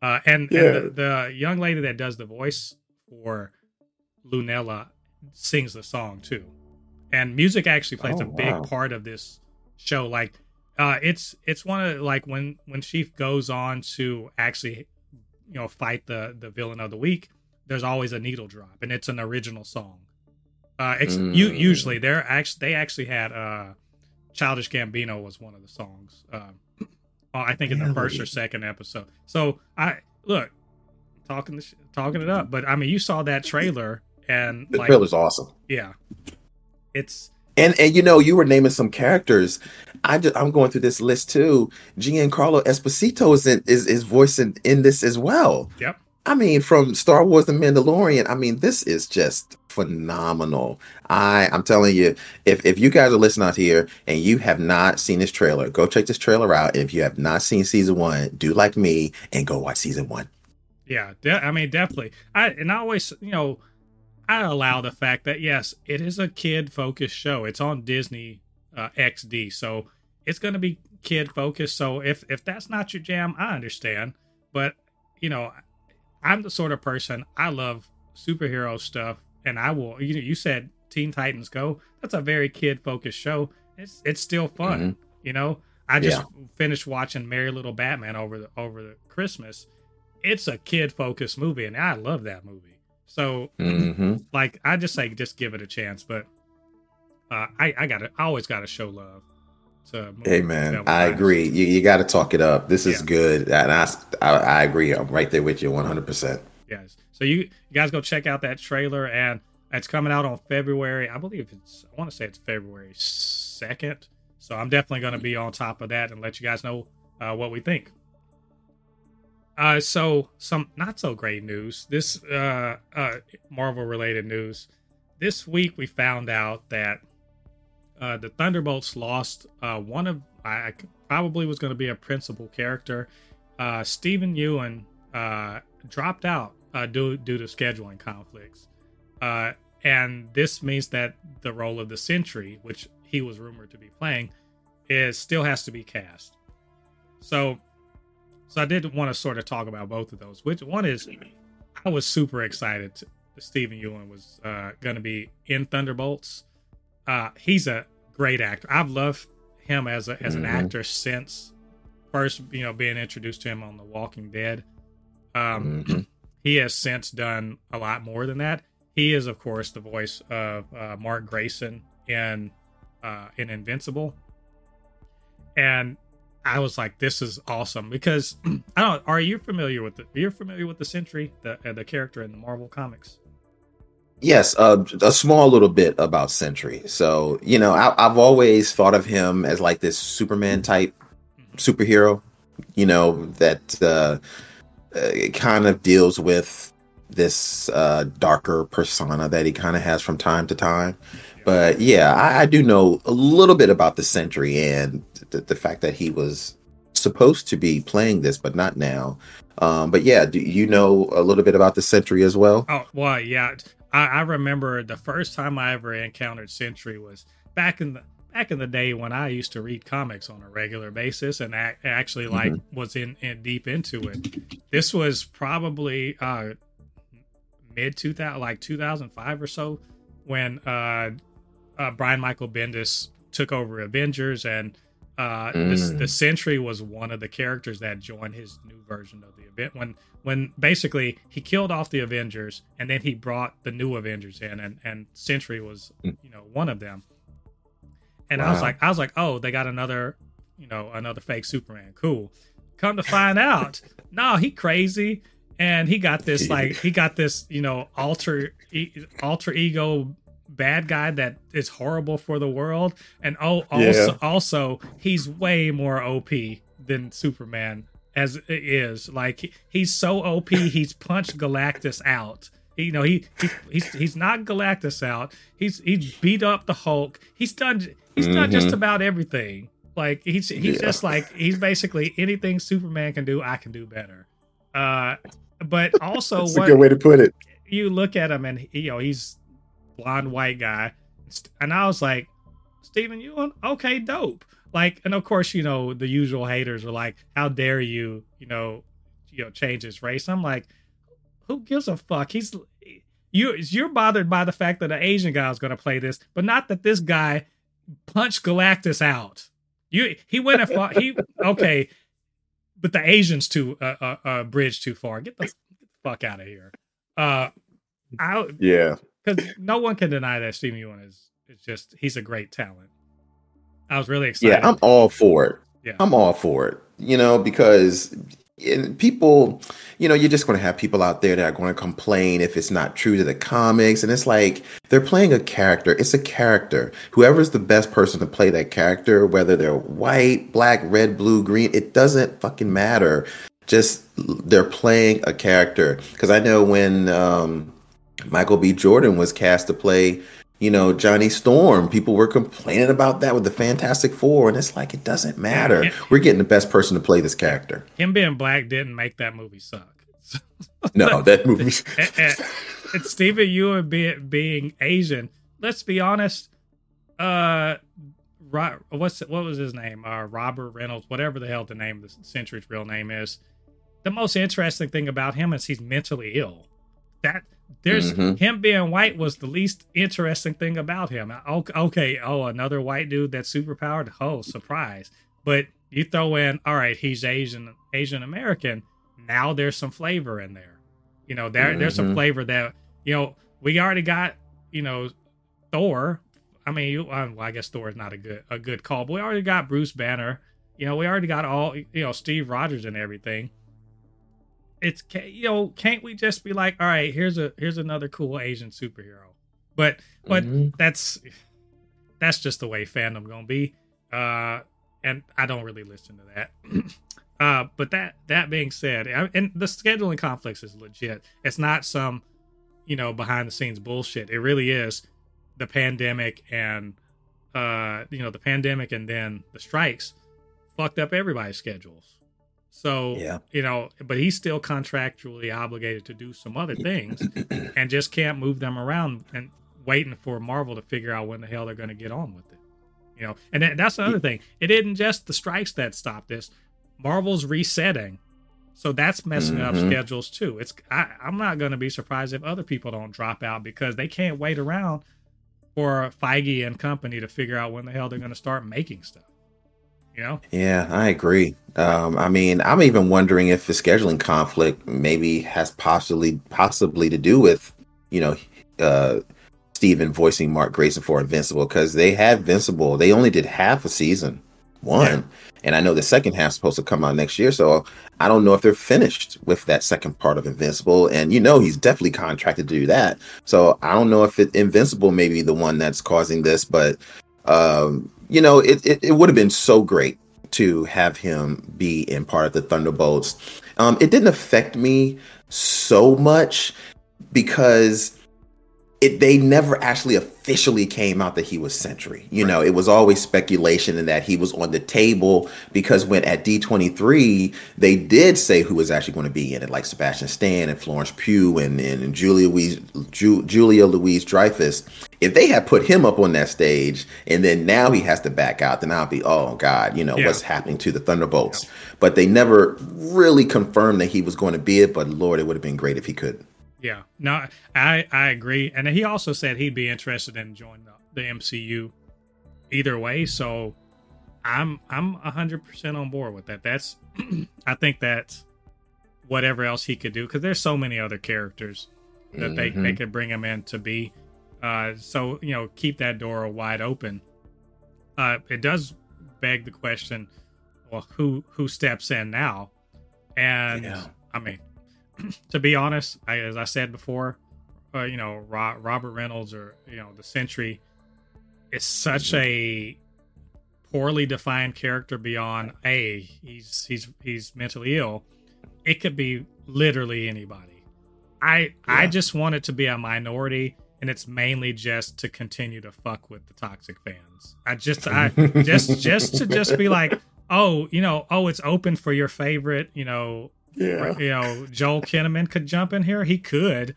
Uh, and, yeah. and the, the young lady that does the voice for Lunella sings the song too and music actually plays oh, a big wow. part of this show like uh it's it's one of like when when she goes on to actually you know fight the the villain of the week there's always a needle drop and it's an original song uh ex- mm. you, usually they're actually they actually had uh Childish Gambino was one of the songs. Um, I think in the first or second episode. So I look talking the sh- talking it up, but I mean, you saw that trailer and The like, trailer's awesome. yeah, it's And and you know, you were naming some characters. I just I'm going through this list too. Giancarlo Esposito is in, is is voicing in this as well. Yep. I mean, from Star Wars: The Mandalorian. I mean, this is just phenomenal. I I'm telling you, if if you guys are listening out here and you have not seen this trailer, go check this trailer out. If you have not seen season one, do like me and go watch season one. Yeah, de- I mean, definitely. I and I always, you know, I allow the fact that yes, it is a kid focused show. It's on Disney uh, XD, so it's going to be kid focused. So if if that's not your jam, I understand. But you know, I'm the sort of person I love superhero stuff, and I will. You know, you said Teen Titans Go. That's a very kid focused show. It's it's still fun. You know, I just finished watching Merry Little Batman over the over the Christmas it's a kid focused movie and I love that movie. So hmm like I just say just give it a chance, but uh, I I got I always got to show love to Hey man, I agree. You, you got to talk it up. This is Yeah. good, and I, I I agree. I'm right there with you, 100. percent Yes. So you, you guys go check out that trailer and it's coming out on February. I believe it's I want to say it's February 2nd. So I'm definitely going to be on top of that and let you guys know uh, what we think. Uh, so some not so great news. This uh, uh, Marvel related news. This week we found out that uh, the Thunderbolts lost uh, one of I probably was going to be a principal character. Uh, Steven Yeun uh, dropped out uh, due due to scheduling conflicts, uh, and this means that the role of the Sentry, which he was rumored to be playing, is still has to be cast. So, so I did want to sort of talk about both of those. Which one is I was super excited to, Steven Yeun was uh, going to be in Thunderbolts. Uh, he's a great actor. I've loved him as a, as an Mhm. actor since first you know being introduced to him on The Walking Dead. Um, Mhm. he has since done a lot more than that. He is, of course, the voice of uh, Mark Grayson in uh, in Invincible, and I was like, "This is awesome!" Because (clears throat) I don't. Are you familiar with the? You're familiar with the Sentry, the uh, the character in the Marvel comics? Yes, uh, a small little bit about Sentry. So you know, I, I've always thought of him as like this Superman type superhero. You know that uh, uh, kind of deals with this uh, darker persona that he kind of has from time to time. But yeah, I, I do know a little bit about the Sentry and the, the fact that he was supposed to be playing this, but not now. Um, but yeah, do you know a little bit about the Sentry as well? Oh well, yeah. I, I remember the first time I ever encountered Sentry was back in the back in the day when I used to read comics on a regular basis and ac- actually like was in, in deep into it. This was probably uh mid 2000 like 2005 or so when uh, uh Brian Michael Bendis took over Avengers and uh the, Mm. the Sentry was one of the characters that joined his new version of the event when when basically he killed off the Avengers and then he brought the new Avengers in and and Sentry was Mm. you know one of them. And I was like I was like, "Oh, they got another, you know, another fake Superman. Cool." Come to find out, (laughs) no, he crazy and he got this like he got this, you know, alter e- alter ego bad guy that is horrible for the world and oh also Yeah. also he's way more OP than Superman as it is. Like he's so OP, he's punched Galactus out. You know, he, he he's he's not Galactus out. He's he's beat up the Hulk. He's done he's done just Mhm. about everything. Like he's he's Yeah. just like he's basically anything Superman can do, I can do better. Uh but also what a good way to put it. you look at him and you know he's blonde white guy. And i was like Steven Yeun, okay dope. Like and of course you know the usual haters are like how dare you you know you know change his race? I'm like who gives a fuck? He's you you're bothered by the fact that an asian guy is going to play this but not that this guy punched galactus out. You he went and fought he okay but the asians too uh, uh, uh bridge too far. Get the, get the fuck out of here. Uh I Yeah. Because no one can deny that Steve Yeun is is just he's a great talent. I was really excited. Yeah, I'm all for it. Yeah. I'm all for it. You know, because and people, you know, you're just going to have people out there that are going to complain if it's not true to the comics. And it's like they're playing a character. It's a character. Whoever's the best person to play that character, whether they're white, black, red, blue, green, it doesn't fucking matter. Just they're playing a character. Because I know when um, Michael B. Jordan was cast to play you know, Johnny Storm. People were complaining about that with the Fantastic Four, and it's like it doesn't matter. We're getting the best person to play this character. Him being black didn't make that movie suck. (laughs) no, that movie. it's Steven Yeun being, being Asian. Let's be honest. Uh, what's what was his name? Uh, Robert Reynolds, whatever the hell the name of the Sentry's real name is. The most interesting thing about him is he's mentally ill. That there's mm-hmm. him being white was the least interesting thing about him. Okay, oh, another white dude that's super powered. Oh, surprise! But you throw in, all right, he's Asian, Asian American. Now there's some flavor in there. You know, there mm-hmm. there's some mm-hmm. flavor that you know we already got. You know, Thor. I mean, you, well, I guess Thor is not a good a good call, but we already got Bruce Banner. You know, we already got all you know Steve Rogers and everything it's you know can't we just be like all right here's a here's another cool asian superhero. But but mm-hmm. that's that's just the way fandom gonna be. Uh and i don't really listen to that. (clears throat) Uh but that that being said and the scheduling conflicts is legit. It's not some you know behind the scenes bullshit. It really is the pandemic and uh you know the pandemic and then the strikes fucked up everybody's schedules so, yeah. you know, but he's still contractually obligated to do some other things (clears throat) and just can't move them around and waiting for Marvel to figure out when the hell they're going to get on with it. You know, and that's another other thing. It isn't just the strikes that stop this. Marvel's resetting. So that's messing mm-hmm. up schedules too. It's I, I'm not going to be surprised if other people don't drop out because they can't wait around for Feige and company to figure out when the hell they're going to start making stuff. Know? Yeah, I agree. Um, I mean, I'm even wondering if the scheduling conflict maybe has possibly possibly to do with, you know, uh, Steven voicing Mark Grayson for Invincible because they had Invincible. They only did half a season, one, yeah. and I know the second half's supposed to come out next year. So I don't know if they're finished with that second part of Invincible. And you know, he's definitely contracted to do that. So I don't know if it, Invincible may be the one that's causing this, but um, you know, it, it, it would have been so great to have him be in part of the Thunderbolts. Um, it didn't affect me so much because it they never actually officially came out that he was Sentry. You right. know, it was always speculation and that he was on the table because when at D23 they did say who was actually going to be in it, like Sebastian Stan and Florence Pugh and and, and Julia Louise Ju, Julia Louise Dreyfus. If they had put him up on that stage and then now he has to back out, then I'll be oh god, you know yeah. what's happening to the Thunderbolts. Yeah. But they never really confirmed that he was going to be it. But Lord, it would have been great if he could. Yeah, no, I I agree, and he also said he'd be interested in joining the, the MCU either way. So I'm I'm hundred percent on board with that. That's (clears throat) I think that's whatever else he could do because there's so many other characters that mm-hmm. they they mm-hmm. could bring him in to be. Uh, so you know, keep that door wide open. Uh, it does beg the question, well, who who steps in now? And yeah. I mean, to be honest, I, as I said before, uh, you know, Ro- Robert Reynolds or you know the Sentry is such a poorly defined character beyond a he's he's he's mentally ill. It could be literally anybody. I yeah. I just want it to be a minority, and it's mainly just to continue to fuck with the toxic fans. I just I just just to just be like, (laughs) oh, you know, oh, it's open for your favorite, you know, yeah. You know, Joel Kinnaman could jump in here. He could.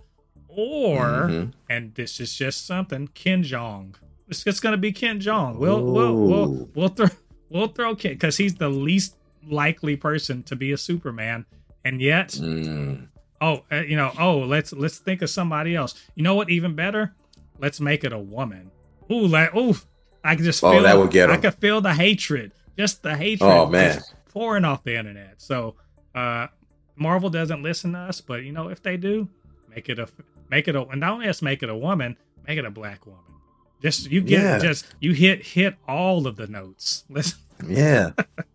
Or, mm-hmm. and this is just something, Ken Jeong. It's, it's going to be Ken Jeong. We'll, we'll, we'll, we'll throw, we'll throw Ken because he's the least likely person to be a Superman. And yet, mm. oh, uh, you know, oh, let's, let's think of somebody else. You know what? Even better, let's make it a woman. Ooh, like, ooh, I can just oh, feel, that would get him. I can feel the hatred, just the hatred. Oh, man. Pouring off the internet. So, uh, Marvel doesn't listen to us, but you know, if they do, make it a make it a and don't us make it a woman, make it a black woman. Just you get Yeah. just you hit hit all of the notes. (laughs) Let's Yeah.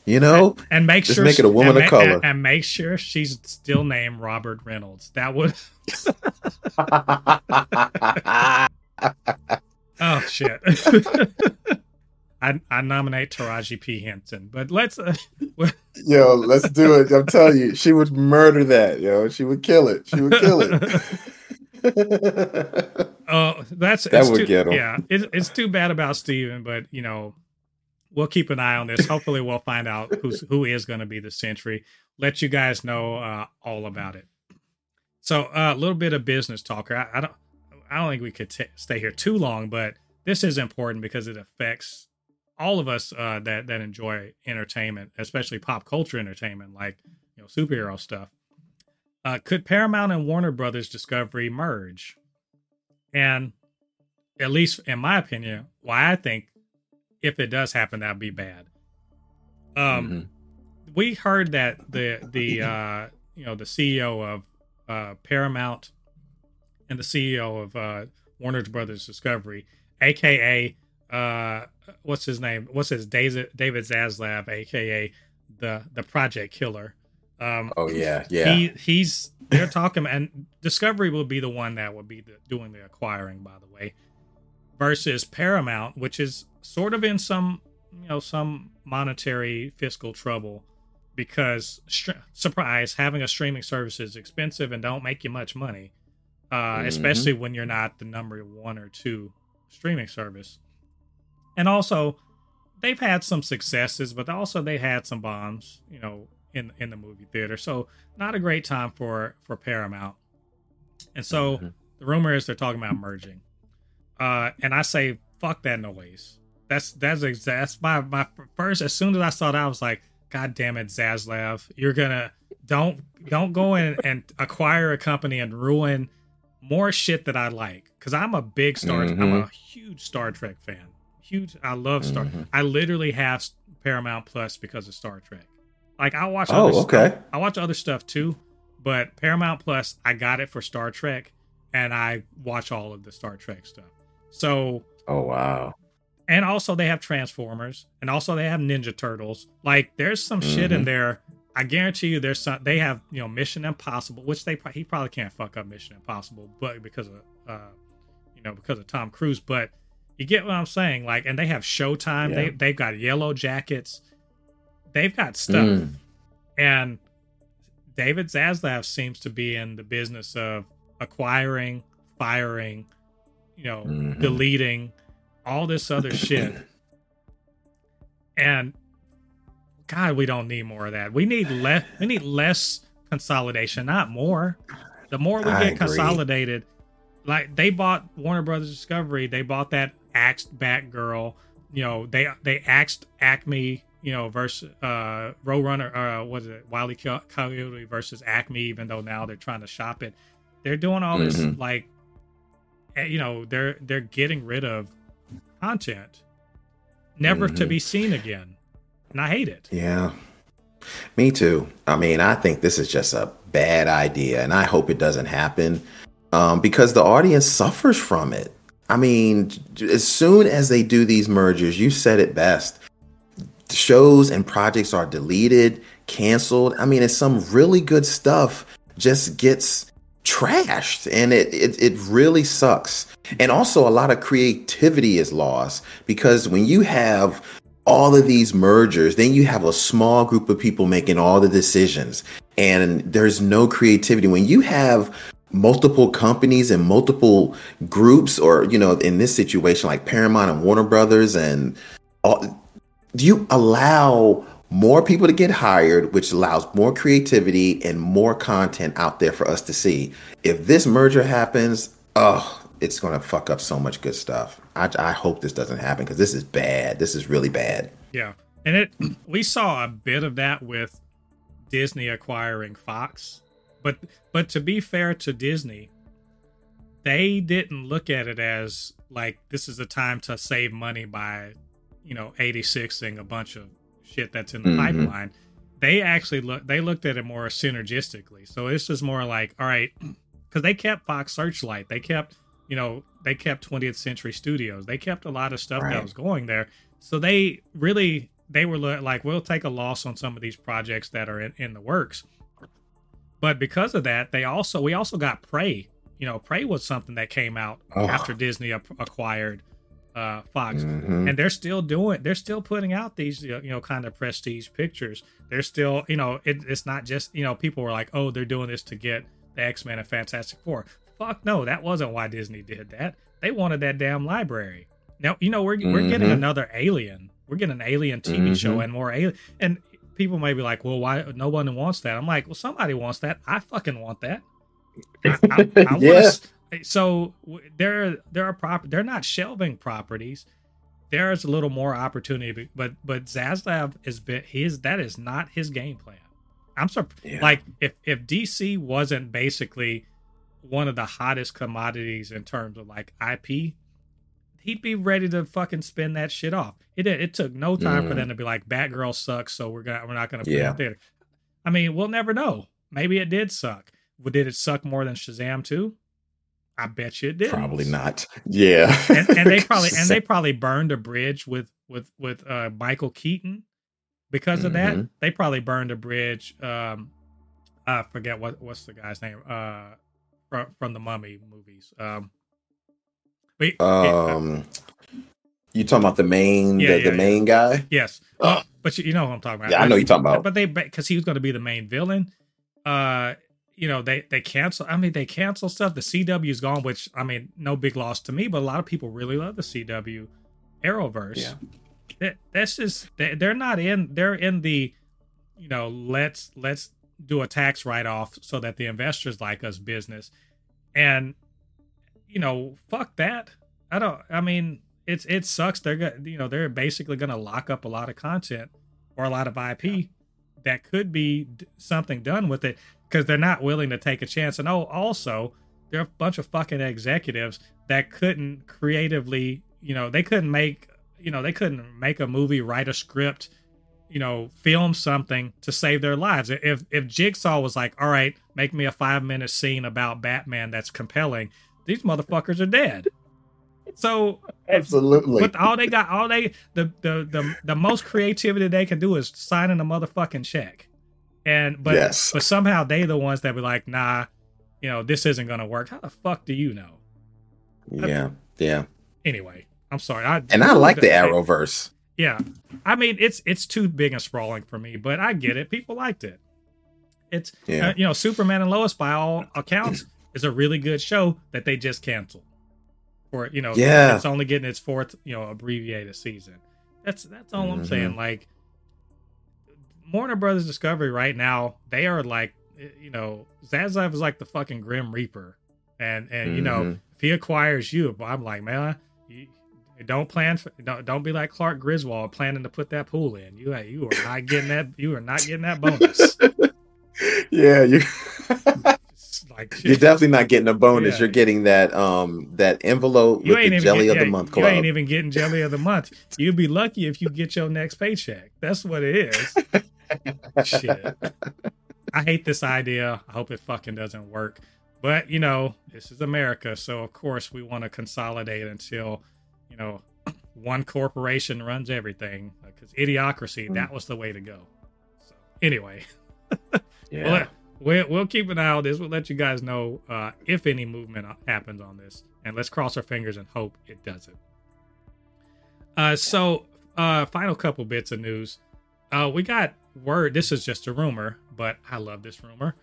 You know? (laughs) and make Just sure make it a woman and of ma- color. and, and make sure she's still named Robert Reynolds. That would (laughs) oh shit. I, I nominate Taraji P Henson, but let's uh, (laughs) yo, let's do it. I'm telling you, she would murder that, yo. She would kill it. She would kill it. (laughs) Oh, that's That it's would too, get 'em. Yeah, it's it's too bad about Steven, but you know, we'll keep an eye on this. Hopefully, we'll find out who's who is going to be the Sentry. Let you guys know uh, all about it. So, uh, a little bit of business talker. I, I don't, I don't think we could t- stay here too long, but this is important because it affects all of us uh, that that enjoy entertainment, especially pop culture entertainment, like you know superhero stuff. Uh, could Paramount and Warner Brothers Discovery merge? And at least in my opinion, why I think if it does happen, that'd be bad. Um, Mhm. we heard that the the uh, you know the CEO of uh, Paramount and the CEO of uh, Warner Brothers Discovery, aka uh, what's his name? What's his David David Zaslav, aka the the Project Killer. Um, Oh yeah, yeah. he he's they're talking and Discovery will be the one that will be the, doing the acquiring by the way versus Paramount which is sort of in some you know some monetary fiscal trouble because str- surprise having a streaming service is expensive and don't make you much money uh, Mhm. especially when you're not the number one or two streaming service and also they've had some successes but also they had some bombs you know in in the movie theater. So not a great time for for paramount. And so Mhm. the rumor is they're talking about merging. Uh and i say fuck that noise. That's that's that's my my first as soon as i saw that i was like god damn it zaslav you're gonna don't don't go in and acquire a company and ruin more shit that i like. Because i'm a big star i'm Mhm. a huge star trek fan huge i love star Mhm. i literally have paramount plus because of star trek like i watch Oh, other okay. stuff. i watch other stuff too but paramount plus i got it for star trek and i watch all of the star trek stuff so Oh wow. and also they have transformers and also they have ninja turtles like there's some shit in Mhm. there i guarantee you there's some they have you know mission impossible which they he probably can't fuck up mission impossible but because of uh you know because of tom cruise but you get what i'm saying like and they have showtime they Yeah. they've got yellow jackets they've got stuff Mm. and david zaslav seems to be in the business of acquiring firing you know Mhm. deleting all this other (coughs) shit and god we don't need more of that we need less we need less consolidation not more the more we I get agree. consolidated like they bought warner brothers discovery they bought that axed batgirl you know they they axed acme you know versus uh roadrunner uh was it wiley Co- coyote versus acme even though now they're trying to shop it they're doing all this Mhm. like eh, you know they're they're getting rid of content never to Mhm. be seen again and i hate it Yeah. Me too. I mean, I think this is just a bad idea, and I hope it doesn't happen um, because the audience suffers from it. I mean, as soon as they do these mergers, you said it best. Shows and projects are deleted, canceled. I mean, it's some really good stuff just gets trashed, and it, it it really sucks. And also, a lot of creativity is lost because when you have all of these mergers, then you have a small group of people making all the decisions, and there's no creativity. When you have multiple companies and multiple groups, or you know, in this situation, like Paramount and Warner Brothers, and all, you allow more people to get hired, which allows more creativity and more content out there for us to see. If this merger happens, oh, it's going to fuck up so much good stuff. I, I hope this doesn't happen because this is bad. This is really bad. yeah and it we saw a bit of that with disney acquiring fox but but to be fair to disney they didn't look at it as like this is a time to save money by you know 86ing a bunch of shit that's in the Mhm. pipeline they actually look they looked at it more synergistically so this is more like all right (clears throat) because they kept fox searchlight they kept you know, they kept 20th Century Studios. They kept a lot of stuff Right. that was going there. So they really they were li- like, we'll take a loss on some of these projects that are in, in the works. But because of that, they also we also got Prey. You know, Prey was something that came out Oh. after Disney acquired uh, Fox, Mhm. and they're still doing. They're still putting out these you know kind of prestige pictures. They're still you know it, it's not just you know people were like, oh, they're doing this to get the X Men and Fantastic Four. Fuck no, that wasn't why Disney did that. They wanted that damn library. Now you know we're we're getting Mhm. another Alien. We're getting an Alien TV show Mhm. and more Alien. And people may be like, well, why no one wants that? I'm like, well, somebody wants that. I fucking want that. I, I, I (laughs) wanna Yeah. so there, there are prop. They're not shelving properties. There's a little more opportunity, but but Zaslav is bit his. That is not his game plan. I'm surprised. Yeah. Like if if DC wasn't basically one of the hottest commodities in terms of like IP, he'd be ready to fucking spin that shit off. It it took no time for Mhm. them to be like Batgirl sucks, so we're gonna we're not gonna put it Yeah. in theater. I mean, we'll never know. Maybe it did suck. Well, did it suck more than Shazam 2? I bet you it did. Probably not. Yeah. And, and they (laughs) probably and they probably burned a bridge with with with uh, Michael Keaton because of that. Mhm. They probably burned a bridge. Um, I forget what what's the guy's name. Uh, from from the Mummy movies. Um, uh, Um, you talking about the main, Yeah, the, yeah, the main guy? yes, uh, but you, you know what I'm talking about. Yeah, I know you're talking about. but they because he was going to be the main villain uh you know they they cancel i mean they cancel stuff the cw's gone which i mean no big loss to me but a lot of people really love the cw arrowverse Yeah. that, that's just they, they're not in they're in the you know let's let's do a tax write-off so that the investors like us business and you know fuck that. I don't i mean it's it sucks. They're gonna you know they're basically gonna lock up a lot of content or a lot of ip that could be d- something done with it because they're not willing to take a chance. And oh also there are a bunch of fucking executives that couldn't creatively you know they couldn't make you know they couldn't make a movie write a script you know film something to save their lives. If if jigsaw was like all right make me a five minute scene about batman that's compelling these motherfuckers are dead so Absolutely. but all they got, all they the the the, the most creativity they can do is signing a motherfucking check. And but Yes. but somehow they the ones that be like, nah, you know, this isn't gonna work. How the fuck do you know? yeah. Yeah. Anyway, I'm sorry. I And I like the (laughs) Arrowverse. Yeah, I mean it's it's too big and sprawling for me, but I get it. People liked it. It's Yeah. uh, you know, Superman and Lois by all accounts is a really good show that they just canceled. For you know, Yeah. it's only getting its fourth you know abbreviated season. That's that's all I'm Mhm. saying. Like Warner Brothers Discovery right now, they are like you know, Zaslav is like the fucking Grim Reaper, and and you know Mhm. if he acquires you, I'm like man, you, don't plan for don't don't be like Clark Griswold planning to put that pool in. You you are not getting that you are not getting that bonus. (laughs) Yeah, you (laughs) like you're definitely not getting a bonus. Yeah. You're getting that um that envillop you with ain't the jelly get- of the yeah, month You ain't even getting jelly of the month. You'd be lucky if you get your next paycheck. That's what it is. Shit. I hate this idea. I hope it fucking doesn't work. But you know, this is America, so of course we want to consolidate until you know (clears throat) one corporation runs everything. Because idiocracy, that was the way to go. So anyway, (laughs) yeah. Well, we'll, we'll keep an eye on this. We'll let you guys know uh, if any movement happens on this. And let's cross our fingers and hope it doesn't. Uh, so, uh, final couple bits of news. Uh, we got word, this is just a rumor, but I love this rumor,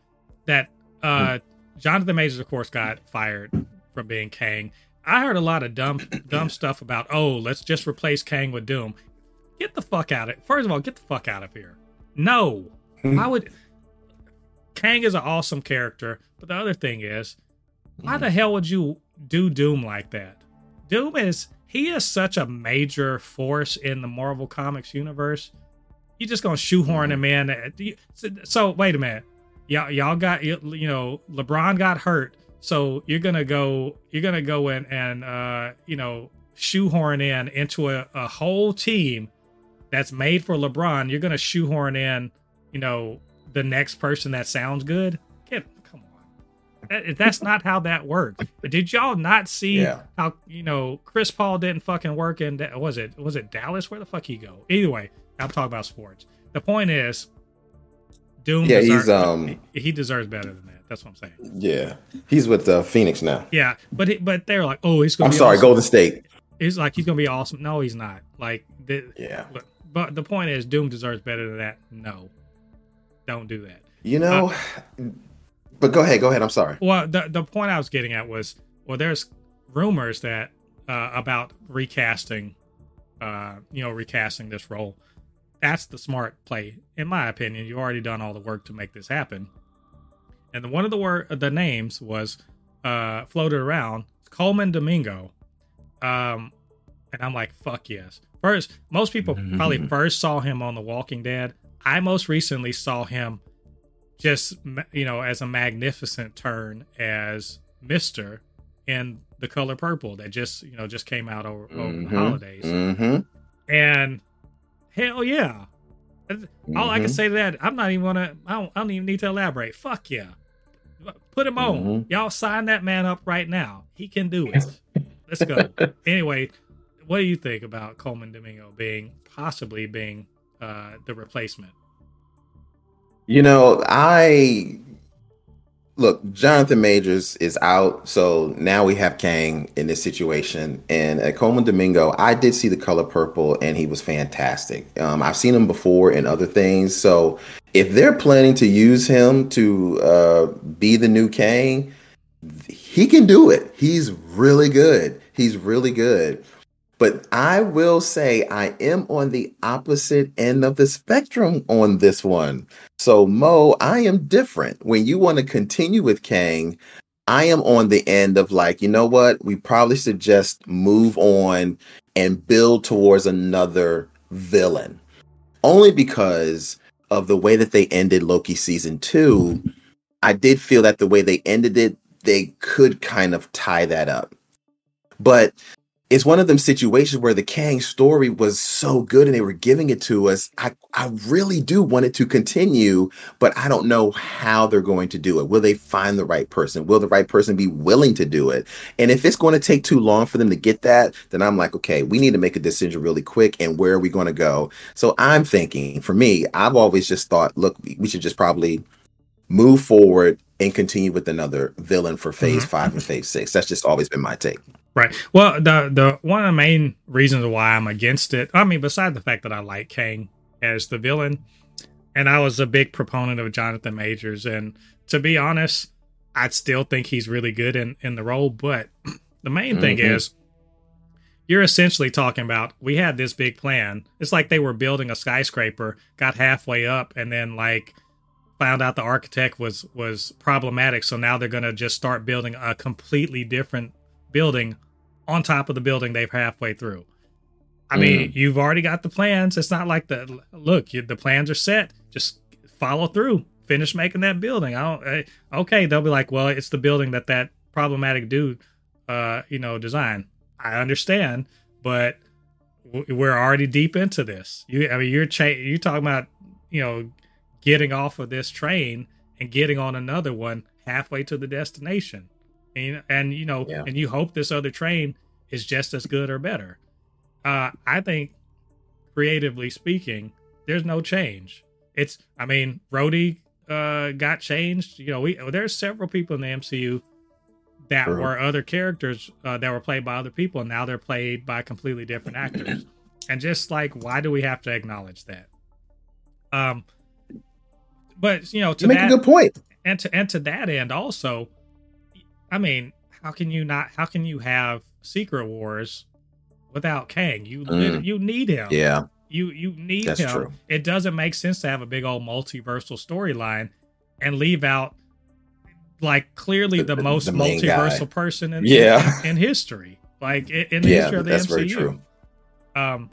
that uh, Jonathan Majors, of course, got fired from being Kang. I heard a lot of dumb, (clears throat) dumb stuff about, oh, let's just replace Kang with Doom. Get the fuck out of it. First of all, get the fuck out of here. No. Why would Kang is an awesome character, but the other thing is, why the hell would you do Doom like that? Doom is he is such a major force in the Marvel Comics universe. You're just gonna shoehorn him in? So, wait a minute, y'all y'all got you you know LeBron got hurt, so you're gonna go you're gonna go in and uh you know shoehorn in into a, a whole team that's made for LeBron. You're gonna shoehorn in you know the next person that sounds good. Get come That, that's not how that works. But Did y'all not see Yeah. how you know Chris Paul didn't fucking work in? Was it was it Dallas? Where the fuck he go? Either way, I'm talking about sports. The point is, Doom. Yeah, deserves, he's, um, he, he deserves better than that. That's what I'm saying. Yeah, he's with uh, Phoenix now. Yeah, but he, but they're like, oh, he's gonna. I'm be sorry, awesome. Golden State. He's like he's gonna be awesome. No, he's not. Like, the, Yeah, but, but the point is, Doom deserves better than that. No, don't do that. you know. but go ahead, go ahead. I'm sorry. Well, the the point I was getting at was, well, there's rumors that uh, about recasting, uh, you know, recasting this role. That's the smart play, in my opinion. You've already done all the work to make this happen. And the, one of the word, the names was uh, floated around Colman Domingo, um, and I'm like, fuck yes. First, most people (laughs) probably first saw him on The Walking Dead. I most recently saw him just you know as a magnificent turn as Mister in the color purple that just you know just came out over, over the Mhm, holidays, Mm-hmm. and hell yeah. All I can Mhm. say to that, I'm not even gonna. I don't, I don't even need to elaborate. Fuck yeah, put him on. Mhm. Y'all sign that man up right now. He can do it. Let's go. (laughs) anyway, what do you think about Colman Domingo being possibly being uh, the replacement? You know, I look. Jonathan Majors is out, so now we have Kang in this situation. And at Colman Domingo, I did see the color purple, and he was fantastic. Um, I've seen him before in other things, so if they're planning to use him to uh, be the new Kang, he can do it. He's really good. He's really good. But I will say I am on the opposite end of the spectrum on this one. So, Mo, I am different. When you want to continue with Kang, I am on the end of like, you know what? We probably should just move on and build towards another villain. Only because of the way that they ended Loki season two. I did feel that the way they ended it, they could kind of tie that up. But it's one of them situations where the Kang story was so good and they were giving it to us. I, I really do want it to continue, but I don't know how they're going to do it. Will they find the right person? Will the right person be willing to do it? And if it's going to take too long for them to get that, then I'm like, okay, we need to make a decision really quick. And where are we going to go? So I'm thinking, for me, I've always just thought, look, we should just probably move forward and continue with another villain for phase Mhm. five and phase six. That's just always been my take. Right. Well, the the one of the main reasons why I'm against it, I mean, besides the fact that I like Kang as the villain, and I was a big proponent of Jonathan Majors, and to be honest, I still think he's really good in in the role. But (clears throat) the main thing Mhm. is, you're essentially talking about we had this big plan. It's like they were building a skyscraper, got halfway up, and then like found out the architect was was problematic so now they're going to just start building a completely different building on top of the building they've halfway through. I mean you've already got the plans. It's not like the look you, the plans are set. Just follow through. Finish making that building. I don't eh, okay they'll be like well it's the building that that problematic dude uh you know designed. I understand but w- we're already deep into this. You i mean you're cha- you're talking about you know getting off of this train and getting on another one halfway to the destination and, and you know Yeah. and you hope this other train is just as good or better. Uh i think creatively speaking there's no change. It's i mean Rhodey uh got changed. You know we there's several people in the mcu that True. were other characters uh, that were played by other people and now they're played by completely different actors. (clears throat) And just like why do we have to acknowledge that? Um but you know to You make that, a good and to and to that end also i mean how can you not how can you have secret wars without kang you Mm. you need him Yeah, you you need That's him true. it doesn't make sense to have a big old multiversal storyline and leave out like clearly the, The- most the main guy. multiversal person in, Yeah. in, history like in, in the yeah, history of the that's MCU. very true. um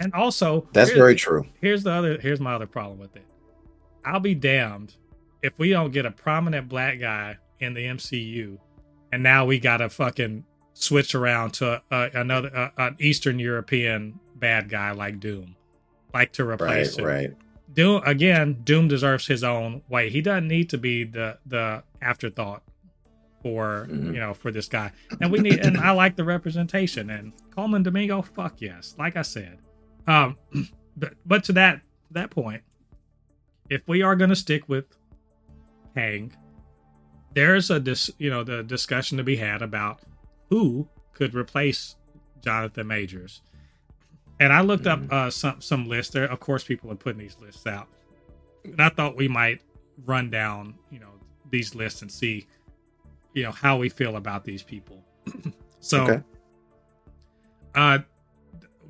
and also That's very true. here's the other here's my other problem with it i'll be damned if we don't get a prominent black guy in the mcu and now we gotta fucking switch around to uh, another uh, an eastern european bad guy like doom. Like to Right, replace him. right. doom again doom deserves his own way. He doesn't need to be the the afterthought for Mhm. you know for this guy, and we need and I like the representation. And Colman Domingo, fuck yes, like I said, um, (clears throat) but but to that that point, if we are gonna stick with Kang, there's a dis you know the discussion to be had about who could replace Jonathan Majors. And I looked up uh, some some lists. There, of course, people are putting these lists out, and I thought we might run down, you know, these lists and see, you know, how we feel about these people. (clears throat) so, Okay. uh,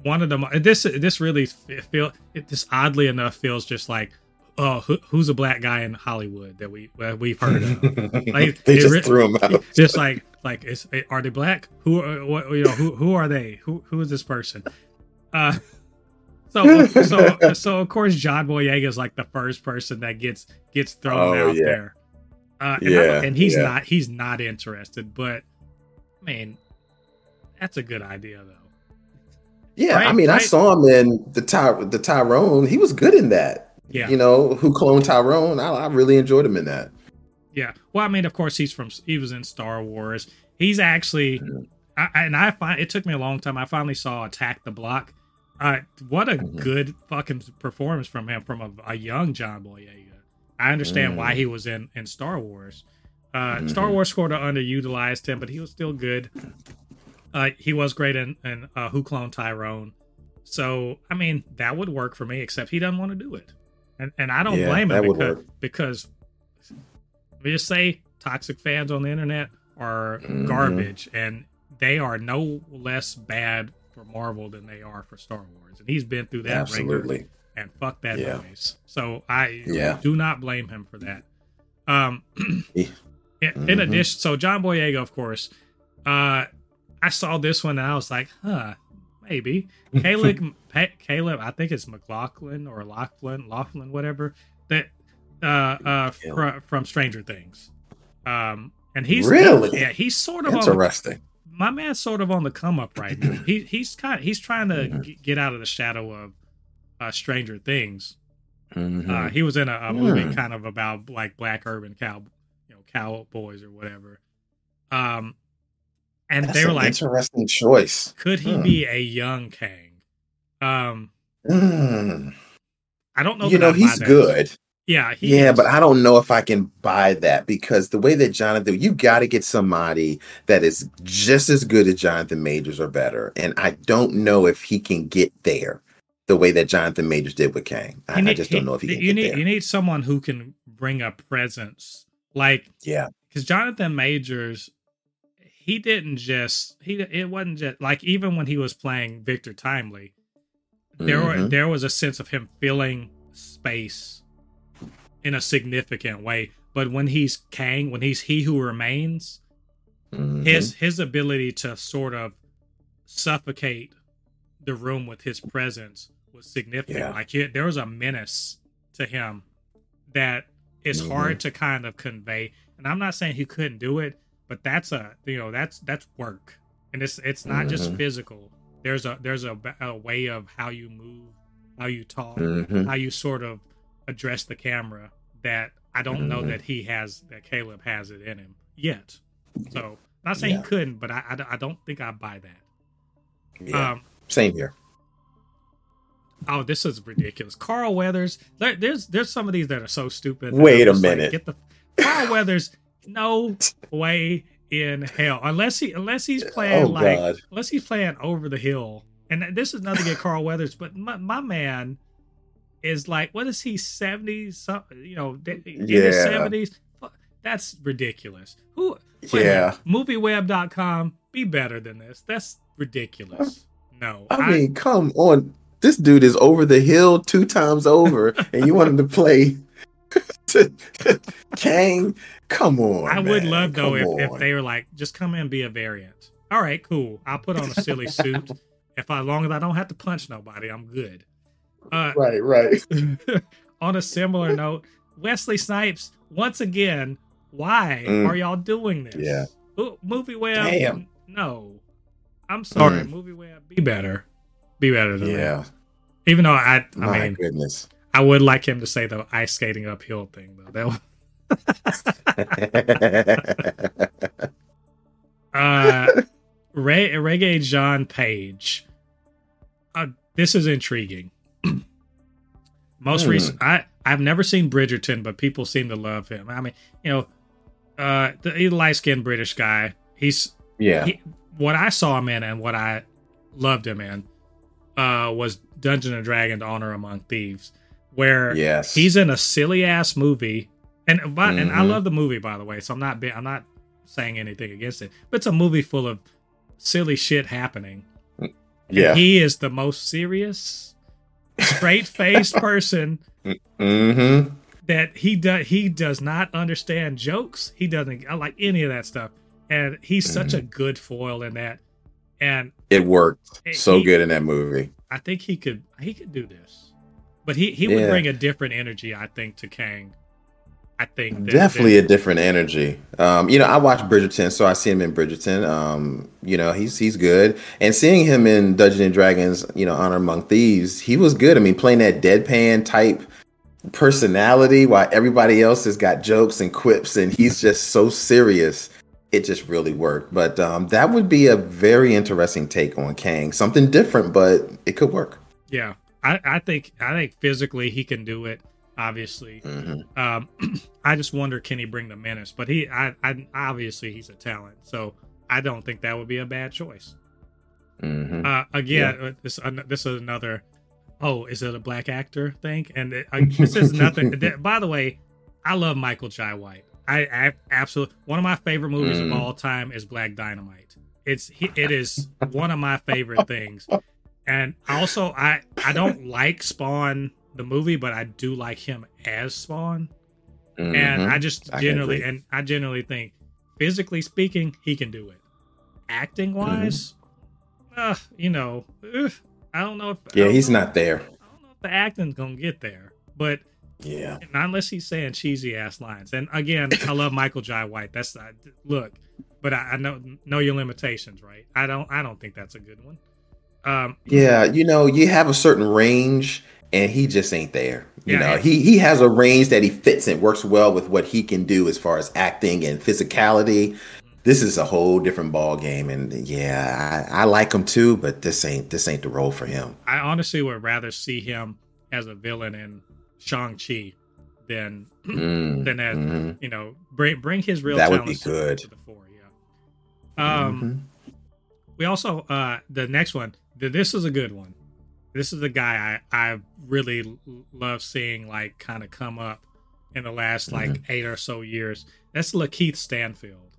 one of them. This this really feel it this oddly enough feels just like, oh, who, who's a black guy in Hollywood that we that we've heard of? (laughs) Like, they just re- threw him out. just like like is are they black who are what you know who who are they who who is this person uh (laughs) so so so of course john boyega is like the first person that gets gets thrown Oh, out yeah. there uh and, I- Yeah, and he's yeah. not he's not interested but i mean that's a good idea though Yeah, I Right, mean, I saw him in the Ty the Tyrone. He was good in that. Yeah You know, who cloned Tyrone? I, I really enjoyed him in that. Yeah. Well, I mean, of course, he's from he was in Star Wars. He's actually, I, I- and I find it took me a long time. I finally saw Attack the Block. Uh, what a Mhm. good fucking performance from him from a, a young John Boyega. I understand why Mm. he was in in Star Wars. Uh, Star Mhm. Wars sort of underutilized him, but he was still good. Uh, he was great in, in uh, Who Cloned Tyrone. So I mean, that would work for me. Except he doesn't want to do it, and and I don't Yeah, blame him because because let me just say toxic fans on the internet are Mhm. garbage and they are no less bad for Marvel than they are for Star Wars. And he's been through that Absolutely. and fuck that Yeah. noise. So I Yeah. do not blame him for that. Um (clears throat) in, in Mhm. addition so John Boyega, of course, uh I saw this one and I was like, huh, maybe. (laughs) Caleb Pa- Caleb, I think it's McLaughlin or Laughlin, Laughlin, whatever. That uh uh fr- from Stranger Things. Um and he's Really? yeah, he's sort of on Interesting. my man's sort of on the come up right now. he he's kind he's trying to Mhm. g- get out of the shadow of uh Stranger Things. Mhm. Uh, he was in a, a movie Hmm. kind of about like black urban cow, you know, cowboys or whatever. Um, and That's they were an like, interesting choice. could he Hmm. be a young Kang? Um, Mm. I don't know. You know, he's good. Yeah, he Yeah, is. but I don't know if I can buy that because the way that Jonathan, you got to get somebody that is just as good as Jonathan Majors or better. And I don't know if he can get there the way that Jonathan Majors did with Kang. I, You I need- just don't know if he can you get need there. you need someone who can bring a presence, like yeah. because Jonathan Majors, he didn't just he it wasn't just like even when he was playing Victor Timely, there were Mhm. there was a sense of him filling space in a significant way. But when he's Kang, when he's he who remains, Mhm. his his ability to sort of suffocate the room with his presence was significant. Yeah. Like he, there was a menace to him that is Mhm. hard to kind of convey. And I'm not saying he couldn't do it, but that's a you know that's that's work, and it's it's not just Mhm. physical. There's a there's a, a way of how you move, how you talk, Mhm. how you sort of address the camera that I don't know Mhm. that he has that Caleb has it in him yet. So not saying Yeah. he couldn't, but I, I, I don't think I buy that. Yeah. Um, Same here. oh, this is ridiculous. Carl Weathers. There, there's there's some of these that are so stupid. Wait a just like, minute. get the Carl Weathers. No way in hell, unless he unless he's oh, playing Oh, like God. unless he's playing over the hill. And this is nothing against Carl Weathers, but my, my man is like, what is he seventy? Something, you know, in his Yeah. seventies. That's ridiculous. Who? Yeah. Movieweb.com. Be better than this. That's ridiculous. No, I mean, come on. This dude is over the hill two times over, and you want him to play (laughs) Kang? Come on. I would man. love though Come if, if they were like, just come in and be a variant. All right, cool. I'll put on a silly (laughs) suit. If I, as long as I don't have to punch nobody, I'm good. Uh, Right, right. (laughs) on a similar note, Wesley Snipes, once again, why Mm. are y'all doing this? Yeah. Ooh, Movie Web, Damn. no. I'm sorry, Mm. Movie Web, be better. Be better than Yeah. that. Even though I, I My mean, goodness. I would like him to say the ice skating uphill thing though. That was, (laughs) uh, Ray, Regé-Jean Page. Uh, this is intriguing. (clears throat) Most Hmm. recent, I I've never seen Bridgerton, but people seem to love him. I mean, you know, uh, the, light skinned British guy. He's Yeah. he, what I saw him in and what I loved him in uh, was Dungeon and Dragons: Honor Among Thieves, where yes. he's in a silly ass movie, and but, and I Mhm. love the movie by the way, so I'm not I'm not saying anything against it, but it's a movie full of silly shit happening. yeah. He is the most serious, straight faced (laughs) person mm-hmm. that he does he does not understand jokes. He doesn't I like any of that stuff, and he's such Mm-hmm. a good foil in that. And It worked so He- good in that movie. I think he could he could do this, but he he would Yeah. bring a different energy. I think to Kang. I think than- Definitely than- a different energy. Um, you know, I watched Bridgerton, so I see him in Bridgerton. Um, you know, he's he's good. And seeing him in Dungeons and Dragons, you know, Honor Among Thieves, he was good. I mean, playing that deadpan type personality while everybody else has got jokes and quips and he's just so serious. It just really worked. But um, that would be a very interesting take on Kang. Something different, but it could work. Yeah, I, I think I think physically he can do it. Obviously, hmm um, (clears throat) I just wonder can he bring the menace? But he, I, I obviously he's a talent, so I don't think that would be a bad choice. hmm Uh, again, uh, this this is another. Oh, is it a black actor thing? And it, uh, this is nothing. (laughs) th- By the way, I love Michael Jai White. I, I absolutely one of my favorite movies Mm. of all time is Black Dynamite. It's he- it is one of my favorite things. (laughs) And (laughs) also, I I don't like Spawn the movie, but I do like him as Spawn. And I just I generally and I generally think, physically speaking, he can do it. Acting wise, uh, you know, ugh, I don't know if yeah, he's not there. I don't know if the acting's gonna get there, but Yeah. not unless he's saying cheesy ass lines. And again, I love Michael Jai White. That's uh, look, but I, I know know your limitations, right? I don't I don't think that's a good one. Um, Yeah, you know, you have a certain range and he just ain't there. You Yeah, know, he he has a range that he fits and works well with what he can do as far as acting and physicality. This is a whole different ball game and yeah, I, I like him too, but this ain't this ain't the role for him. I honestly would rather see him as a villain in Shang Chi than Mm, than as mhm. you know bring bring his real That would be good. to the fore. Yeah. Um. Mhm. we also uh the next one this is a good one this is a guy i i really love seeing like kind of come up in the last like Mm-hmm. eight or so years that's lakeith stanfield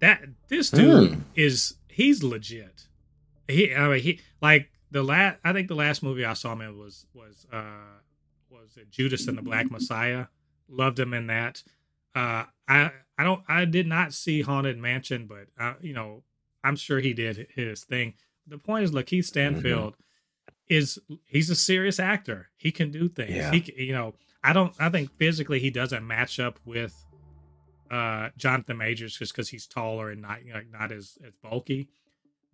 that this dude Mm. is he's legit he i mean he like the last i think the last movie i saw him in was was uh was it judas and the black messiah loved him in that uh i i don't i did not see haunted mansion but uh you know I'm sure he did his thing. The point is, Lakeith Stanfield is he's a serious actor. He can do things. Yeah. He, you know, I don't. I think physically he doesn't match up with uh Jonathan Majors just because he's taller and not like not as as bulky.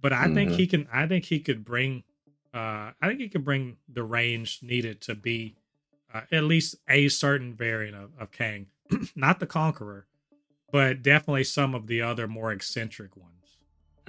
But I think Mhm. he can. I think he could bring. Uh, I think he could bring the range needed to be uh, at least a certain variant of, of Kang, (clears throat) not the Conqueror, but definitely some of the other more eccentric ones.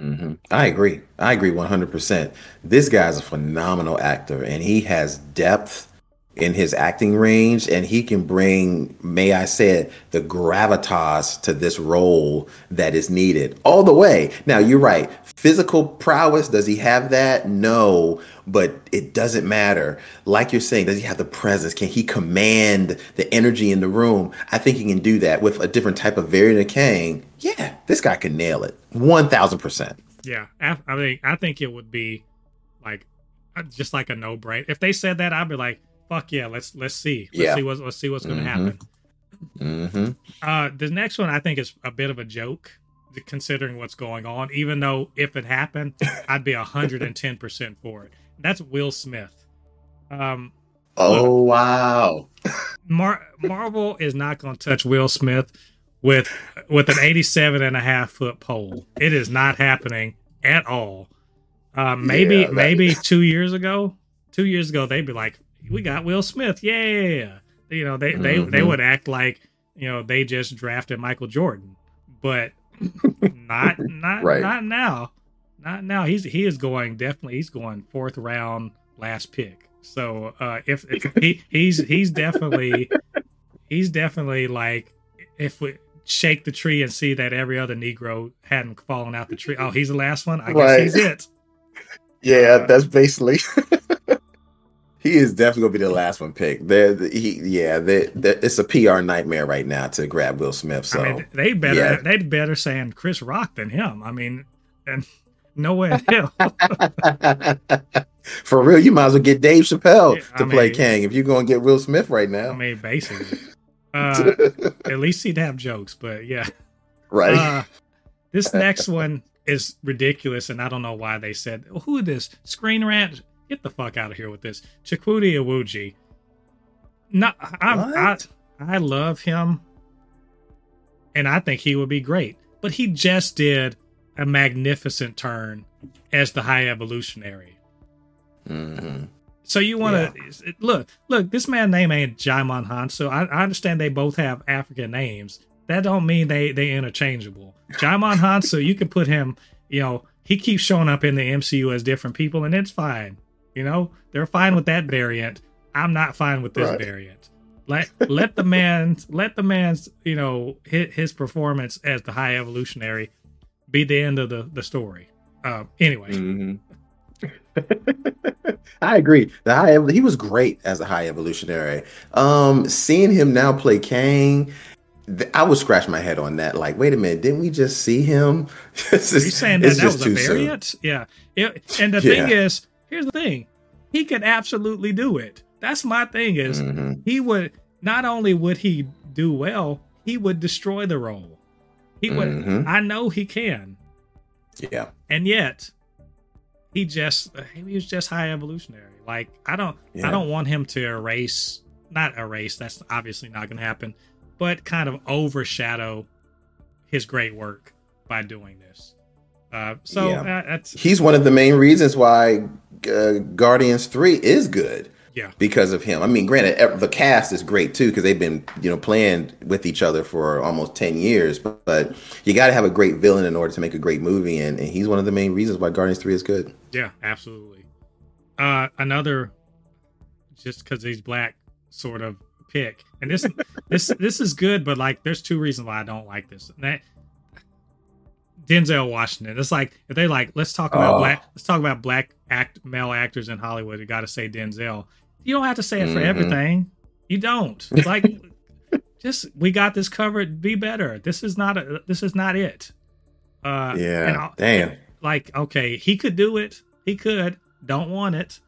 Hmm I agree. I agree 100%. This guy's a phenomenal actor and he has depth in his acting range and he can bring, may I say it, the gravitas to this role that is needed all the way. Now, you're right. Physical prowess, does he have that? No, but it doesn't matter. Like you're saying, does he have the presence? Can he command the energy in the room? I think he can do that with a different type of of Kang. Yeah, this guy can nail it. 1000%. Yeah, I, I mean, I think it would be like uh, just like a no brainer. If they said that, I'd be like, "Fuck yeah, let's let's see, let's Yeah. see what's let's see what's going to Mhm. happen." hmm Uh, the next one I think is a bit of a joke, considering what's going on. Even though if it happened, (laughs) I'd be hundred and ten percent for it. That's Will Smith. Um, Oh, wow. Mar- Marvel is not going to touch Will Smith with with an 87 and a half foot pole. It is not happening at all. Uh, maybe Yeah, that- maybe two years ago, two years ago they'd be like, "We got Will Smith, yeah." You know, they they they Mhm. would act like you know they just drafted Michael Jordan, but (laughs) not not Right. not now. Not now. He's he is going definitely he's going fourth round last pick. So uh if, if he he's he's definitely he's definitely like if we shake the tree and see that every other Negro hadn't fallen out the tree. Oh, he's the last one. I guess Right. he's it. Yeah, uh, that's basically. (laughs) he is definitely gonna be the last one picked. There, he, yeah, they, they, it's a PR nightmare right now to grab Will Smith. So I mean, they better yeah. they'd better saying Chris Rock than him. I mean, and (laughs) no way in hell. (laughs) for real, you might as well get Dave Chappelle Yeah, I to play mean- Kang if you're gonna get Will Smith right now. I mean, basically. Uh, (laughs) at least he'd have jokes, but yeah. right? Uh, this (laughs) next one is ridiculous, and I don't know why they said, "Who is this Screen Rant? Get the fuck out of here with this." Chukwudi Iwuji. No, I, I? I love him, and I think he would be great. But he just did a magnificent turn as the High Evolutionary. hmm So you want to look? Look, this man name ain't Jaimon Han. So I, I understand they both have African names. That don't mean they they interchangeable. (laughs) Jaimon Han, so you can put him. You know, he keeps showing up in the MCU as different people, and it's fine. You know, they're fine with that variant. I'm not fine with this Right. variant. Let let the man (laughs) let the man's you know his, his performance as the High Evolutionary be the end of the the story. Uh, anyway, hmm (laughs) I agree. The high he was great as a high evolutionary. Um, seeing him now play Kang, th- I would scratch my head on that. Like, wait a minute, didn't we just see him? (laughs) It's Are you saying that that was a too soon. variant? Yeah. It- and the thing is, here's the thing: he could absolutely do it. That's my thing. Is Mhm. he would not only would he do well, he would destroy the role. He would. Mhm. I know he can, Yeah, and yet he just he was just high evolutionary. Like I don't I don't want him to erase, not erase. That's obviously not going to happen, but kind of overshadow his great work by doing this. Uh, so Yeah. uh, that's he's one of the main reasons why uh, Guardians Three is good. Yeah. because of him. I mean, granted, the cast is great too because they've been you know playing with each other for almost ten years. But, but you got to have a great villain in order to make a great movie, and, and he's one of the main reasons why Guardians Three is good. Yeah, absolutely. Uh, another, just because he's black, sort of pick, and this (laughs) this this is good, but like, there's two reasons why I don't like this. And that Denzel Washington. It's like if they like, let's talk about Oh. black, let's talk about black act male actors in Hollywood. You got to say Denzel. You don't have to say it for Mhm. everything. You don't (laughs) like. just we got this covered. Be better. This is not a. This is not it. Uh, Yeah, damn. like okay he could do it he could don't want it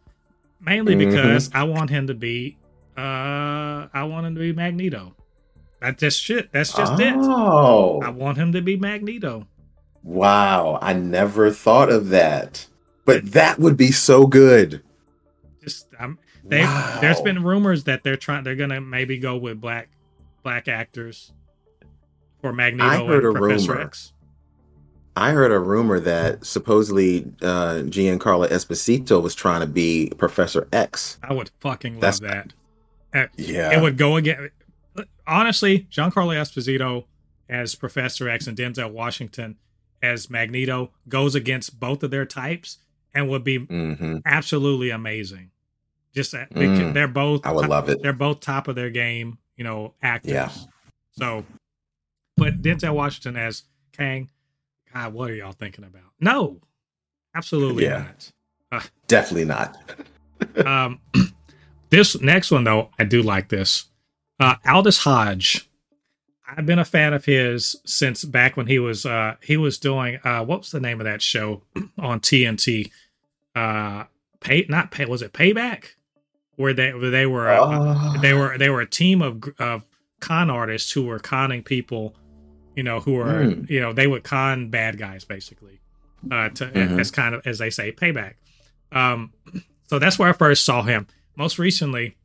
mainly Mhm. because i want him to be uh i want him to be magneto that's just shit that's just it oh, i want him to be magneto wow! I never thought of that, but that would be so good. just i'm they Wow. there's been rumors that they're trying they're gonna maybe go with black black actors for magneto I heard and a professor rumor. x I heard a rumor that supposedly uh, Giancarlo Esposito was trying to be Professor X. i would fucking love That's- that Yeah, it would go again. Honestly, Giancarlo Esposito as Professor X and Denzel Washington as Magneto goes against both of their types and would be hmm absolutely amazing. Just uh, Mm. they're both I would love it. they're both top of their game, you know, actors. Yeah. So, but Denzel Washington as Kang, God, what are y'all thinking about? No, absolutely Yeah. not. Definitely not. (laughs) Um, (clears throat) this next one though, I do like this. Uh, Aldis Hodge. I've been a fan of his since back when he was uh he was doing uh what was the name of that show (clears throat) on TNT? Uh, pay not pay was it Payback? Where they where they were uh, Oh. they were they were a team of of con artists who were conning people, you know, who were Hmm. you know they would con bad guys basically, uh, to Mhm. as kind of as they say payback. Um, so that's where I first saw him. Most recently,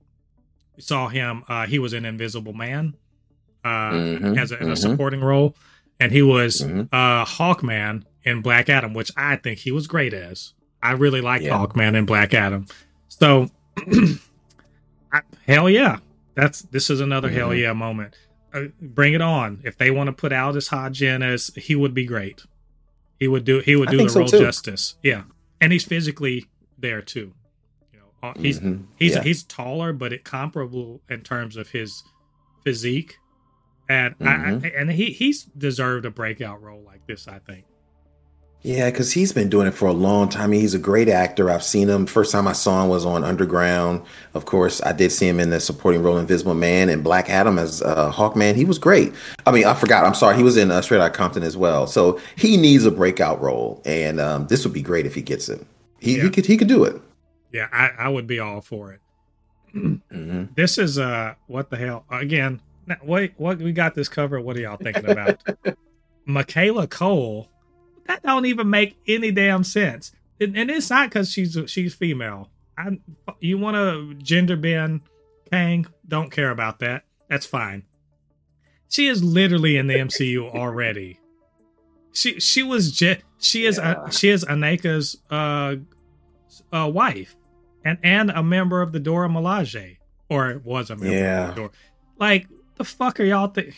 we saw him. Uh, he was an Invisible Man, uh, Mhm, as a, in a supporting role, and he was mhm. uh, Hawkman in Black Adam, which I think he was great as. I really like Yeah. Hawkman in Black Adam. So, I, (clears throat) hell yeah, that's this is another hell Mhm. yeah moment. uh, bring it on. If they want to put Aldis Hodge in as he would be great. He would do he would do the so role too. justice. Yeah. And he's physically there too. You know, uh, he's Mhm. he's Yeah. he's taller but it comparable in terms of his physique. And Mm-hmm. I, and he he's deserved a breakout role like this, I think. Yeah, because he's been doing it for a long time. He's a great actor. I've seen him. First time I saw him was on Underground. Of course, I did see him in the supporting role Invisible Man and Black Adam as uh, Hawkman. He was great. I mean, I forgot. I'm sorry. He was in uh, Straight Outta Compton as well. So he needs a breakout role, and um, this would be great if he gets it. He, Yeah. he could he could do it. Yeah, I, I would be all for it. hmm This is uh what the hell again? Wait, what we got this covered? What are y'all thinking about? (laughs) Michaela Coel. That don't even make any damn sense, and, and it's not because she's she's female. I you want to gender bend Kang? Don't care about that. That's fine. She is literally in the MCU (laughs) already. She she was je- she is Yeah. uh, she is Aneka's uh, uh wife and and a member of the Dora Milaje or was a member Yeah. of the Dora. Like the fuck are y'all think?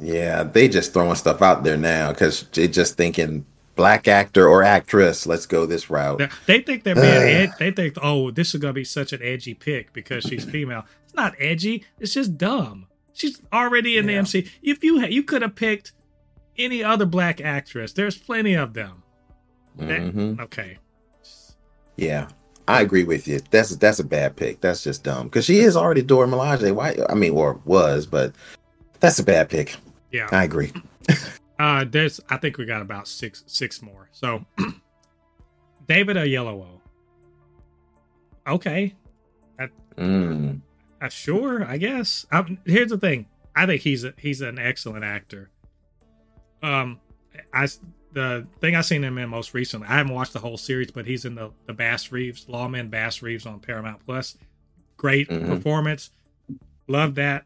Yeah, they just throwing stuff out there now because they just thinking black actor or actress. Let's go this route. They- They think they're being ed- they think oh this is gonna be such an edgy pick because she's female. It's not edgy. It's just dumb. She's already in Yeah. the MC. If you ha- you could have picked any other black actress, there's plenty of them. That- Mhm. Okay. Yeah, I agree with you. That's that's a bad pick. That's just dumb because she is already Dora Milaje. Why? I mean, or was, but that's a bad pick. Yeah. I agree. (laughs) Uh, there's I think we got about six six more. So (clears throat) David Oyelowo. Okay, Mm. uh, sure, I guess. i here's the thing. I think he's a, he's an excellent actor. Um, I the thing I've seen him in most recently. I haven't watched the whole series, but he's in the the Bass Reeves Lawman Bass Reeves on Paramount Plus. Great Mhm. performance. Love that.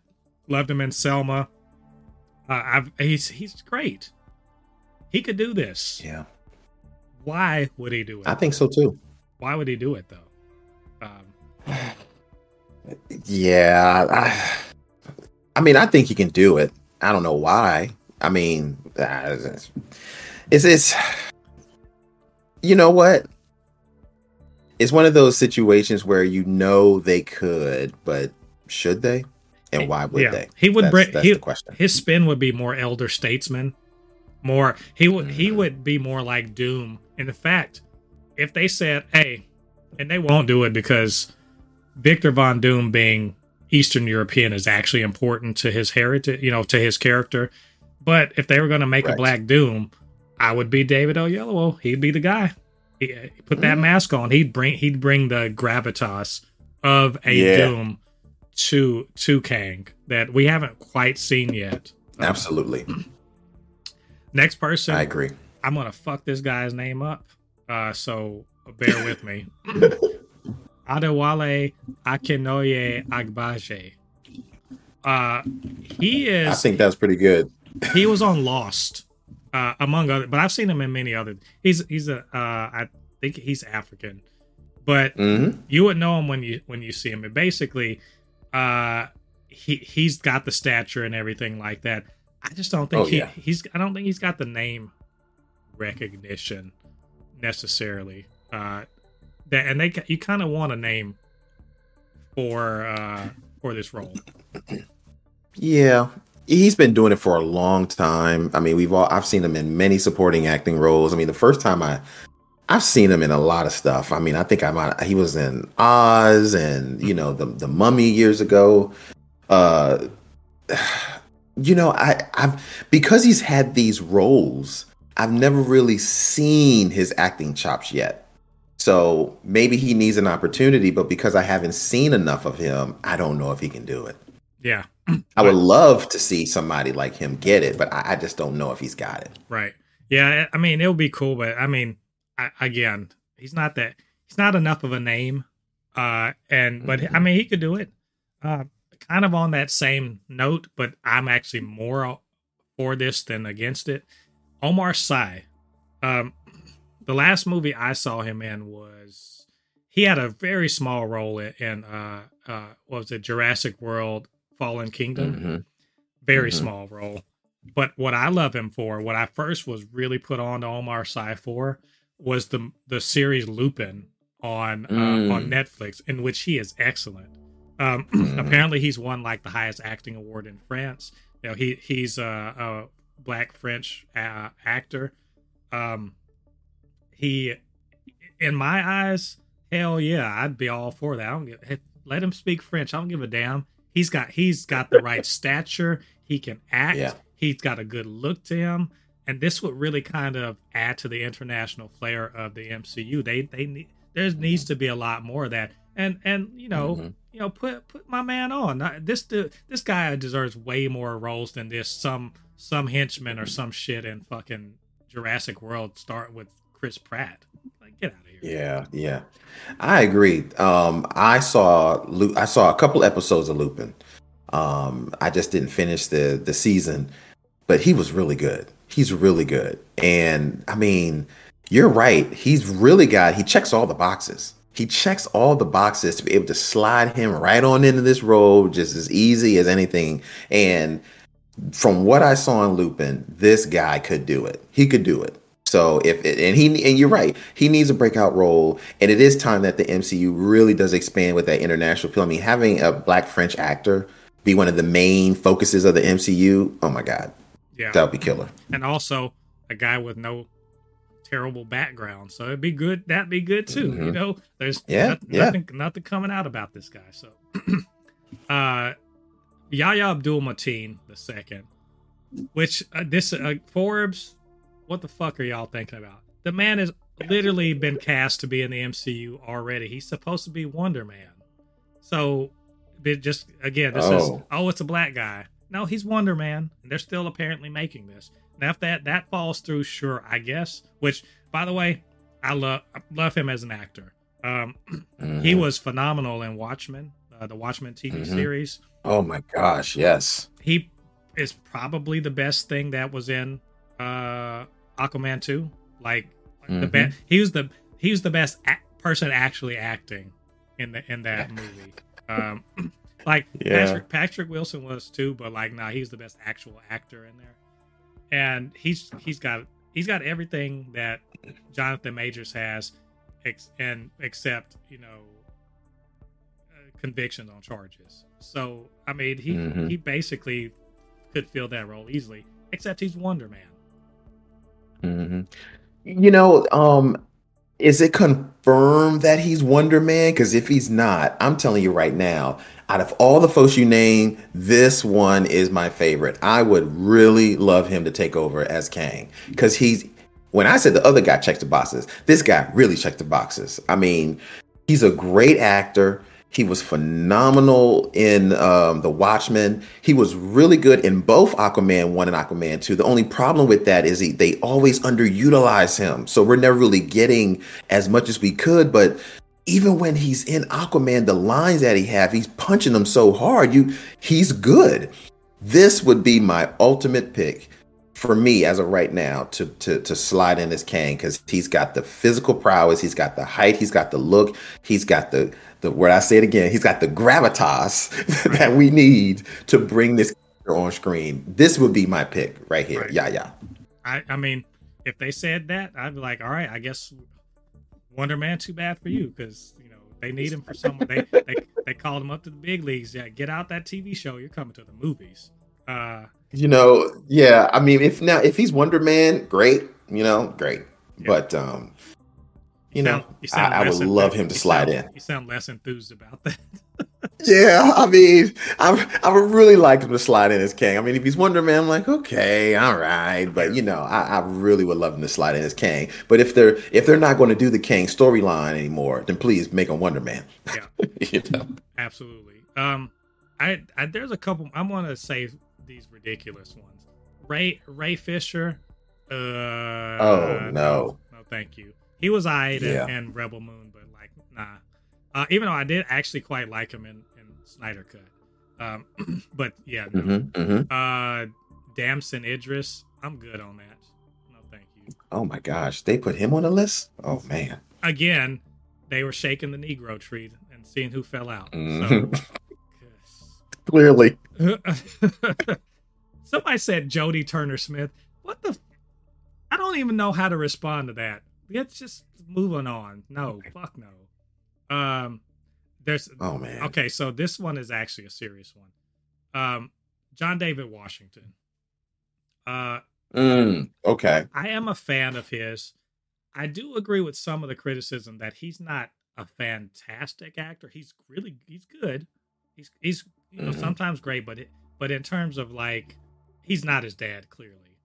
Loved him in Selma. Uh, I've, he's he's great. He could do this. Yeah, Why would he do it? I think so too. Why would he do it though? Um, (sighs) Yeah, I, I mean, I think he can do it. I don't know why. I mean, uh, it's it's you know what? It's one of those situations where you know they could, but should they? And why would yeah, they? he would That's, bring that's he, the question. his spin would be more elder statesman. More he would he Mhm. would be more like Doom. And in fact, if they said, "Hey," and they won't do it because Victor Von Doom being Eastern European is actually important to his heritage, you know, to his character. But if they were going to make a Black Doom, I would be David Oyelowo. He'd be the guy. He, uh, put that Mhm. mask on. He'd bring he'd bring the gravitas of a Yeah. Doom to to Kang that we haven't quite seen yet. Uh, Absolutely, Next person, I agree. I'm gonna fuck this guy's name up. Uh, so bear with me. (laughs) Adewale Akinoye Agbaje. Uh, he is. I think that's pretty good. he was on Lost, uh, among other, but I've seen him in many other. He's he's a uh, I think he's African, but hmm you would know him when you when you see him. And basically, uh, he he's got the stature and everything like that. I just don't think Oh, he yeah. he's I don't think he's got the name recognition necessarily. Uh, that and they you kind of want a name for uh for this role. Yeah, he's been doing it for a long time. I mean, we've all I've seen him in many supporting acting roles. I mean, the first time I I've seen him in a lot of stuff. I mean, I think I might he was in Oz and you know the the Mummy years ago. Uh, you know, I I've because he's had these roles. I've never really seen his acting chops yet. So maybe he needs an opportunity, but because I haven't seen enough of him, I don't know if he can do it. Yeah, I would love to see somebody like him get it, but I, I just don't know if he's got it. right. Yeah, I mean it would be cool, but I mean, I, again, he's not that he's not enough of a name. Uh, and but I mean he could do it. Uh, kind of on that same note, but I'm actually more for this than against it. Omar Sy. Um, the last movie I saw him in was he had a very small role in, in uh, uh, what was it Jurassic World Fallen Kingdom. Mhm. very Mhm. small role. But what I love him for, what I first was really put on to Omar Sy for, was the the series Lupin on uh, Mm. on Netflix, in which he is excellent. Um, (clears throat) Mhm. Apparently, he's won like the highest acting award in France. You know, he he's a, a black French uh, actor. Um, he, in my eyes, hell yeah, I'd be all for that. I don't give, let him speak French. I don't give a damn. He's got he's got the right (laughs) stature. He can act. Yeah. He's got a good look to him, and this would really kind of add to the international flair of the MCU. They they need there needs to be a lot more of that. And and you know Mhm. you know put put my man on. This du- this guy deserves way more roles than this. Some some henchman or some shit in fucking Jurassic World start with Chris Pratt. Like get out of here. Yeah, yeah, I agree. Um, I saw I saw a couple episodes of Lupin. Um, I just didn't finish the the season, but he was really good. He's really good, and I mean, you're right. He's really got. He checks all the boxes. He checks all the boxes to be able to slide him right on into this role just as easy as anything. And from what I saw in Lupin, this guy could do it. He could do it. So if it, and he and you're right, he needs a breakout role, and it is time that the MCU really does expand with that international appeal. I mean, having a black French actor be one of the main focuses of the MCU, oh my god, Yeah. that would be killer. and also a guy with no terrible background. So it'd be good. That'd be good too. You Mhm. know, there's Yeah, noth- yeah. nothing, nothing coming out about this guy. So, (clears throat) uh, Yahya Abdul Mateen the second, which uh, this uh, Forbes, what the fuck are y'all thinking about? The man has literally been cast to be in the MCU already. He's supposed to be Wonder Man. So, just again, this is Oh. oh, it's a black guy. No, he's Wonder Man, and they're still apparently making this. Now, if that that falls through, sure, I guess. Which, by the way, I love I love him as an actor. Um, (clears throat) he Mhm. was phenomenal in Watchmen, uh, the Watchmen TV Mhm. series. Oh my gosh, yes. He is probably the best thing that was in uh, Aquaman 2. Like the Mhm. best, he was the he was the best ac person actually acting in the in that (laughs) movie. Um, (clears throat) like Yeah. Patrick Patrick Wilson was too, but like nah, he's the best actual actor in there, and he's he's got he's got everything that Jonathan Majors has, ex- and except you know uh, convictions on charges. So I mean, he Mhm. he basically could fill that role easily, except he's Wonder Man. hmm You know, um, is it confirmed that he's Wonder Man? Because if he's not, I'm telling you right now, out of all the folks you name, this one is my favorite. I would really love him to take over as Kang because he's. When I said the other guy checked the boxes, this guy really checked the boxes. I mean, he's a great actor. He was phenomenal in um, The Watchmen. He was really good in both Aquaman 1 and Aquaman 2. The only problem with that is he, they always underutilize him. So we're never really getting as much as we could. But even when he's in Aquaman, the lines that he have, he's punching them so hard. You, he's good. This would be my ultimate pick for me as of right now to to to slide in as Kang because he's got the physical prowess, he's got the height, he's got the look, he's got the the where I say it again, he's got the gravitas (laughs) that we need to bring this on screen. This would be my pick right here. Right. Yeah, yeah. I, I mean, if they said that, I'd be like, all right, I guess Wonder Man, too bad for you, because you know they need him for someone. They they (laughs) they called him up to the big leagues. Yeah, get out that TV show. You're coming to the movies. Uh, You know, yeah. I mean, if now if he's Wonder Man, great. You know, great. Yeah. But um, you know, sound- you sound I, I would love him to you slide sound- in. You sound less enthused about that. Yeah, I mean, I I would really like him to slide in as Kang. I mean, if he's Wonder Man, I'm like, okay, all right, but you know, I, I really would love him to slide in as Kang. But if they're if they're not going to do the Kang storyline anymore, then please make him Wonder Man. Yeah. (laughs) you know? Absolutely. Um, I, I there's a couple. I want to say these ridiculous ones. Ray Ray Fisher. Uh, Oh, no. no, thank you. He was I Yeah. and Rebel Moon, but like, nah. Uh, even though I did actually quite like him in, in Snyder Cut. Um, (clears throat) but yeah, no. hmm hmm Uh, Damson Idris. I'm good on that. No, thank you. Oh my gosh, they put him on the list. Oh man. Again, they were shaking the Negro tree and seeing who fell out. So, (laughs) Clearly. (laughs) Somebody said Jodie Turner Smith. What the? I don't even know how to respond to that. Let's just moving on. No, fuck no. Um, there's. Oh man. Okay, so this one is actually a serious one. Um, John David Washington. Uh, mm, okay. I am a fan of his. I do agree with some of the criticism that he's not a fantastic actor. He's really he's good. He's he's you know mm-hmm. sometimes great, but it, but in terms of like he's not his dad clearly.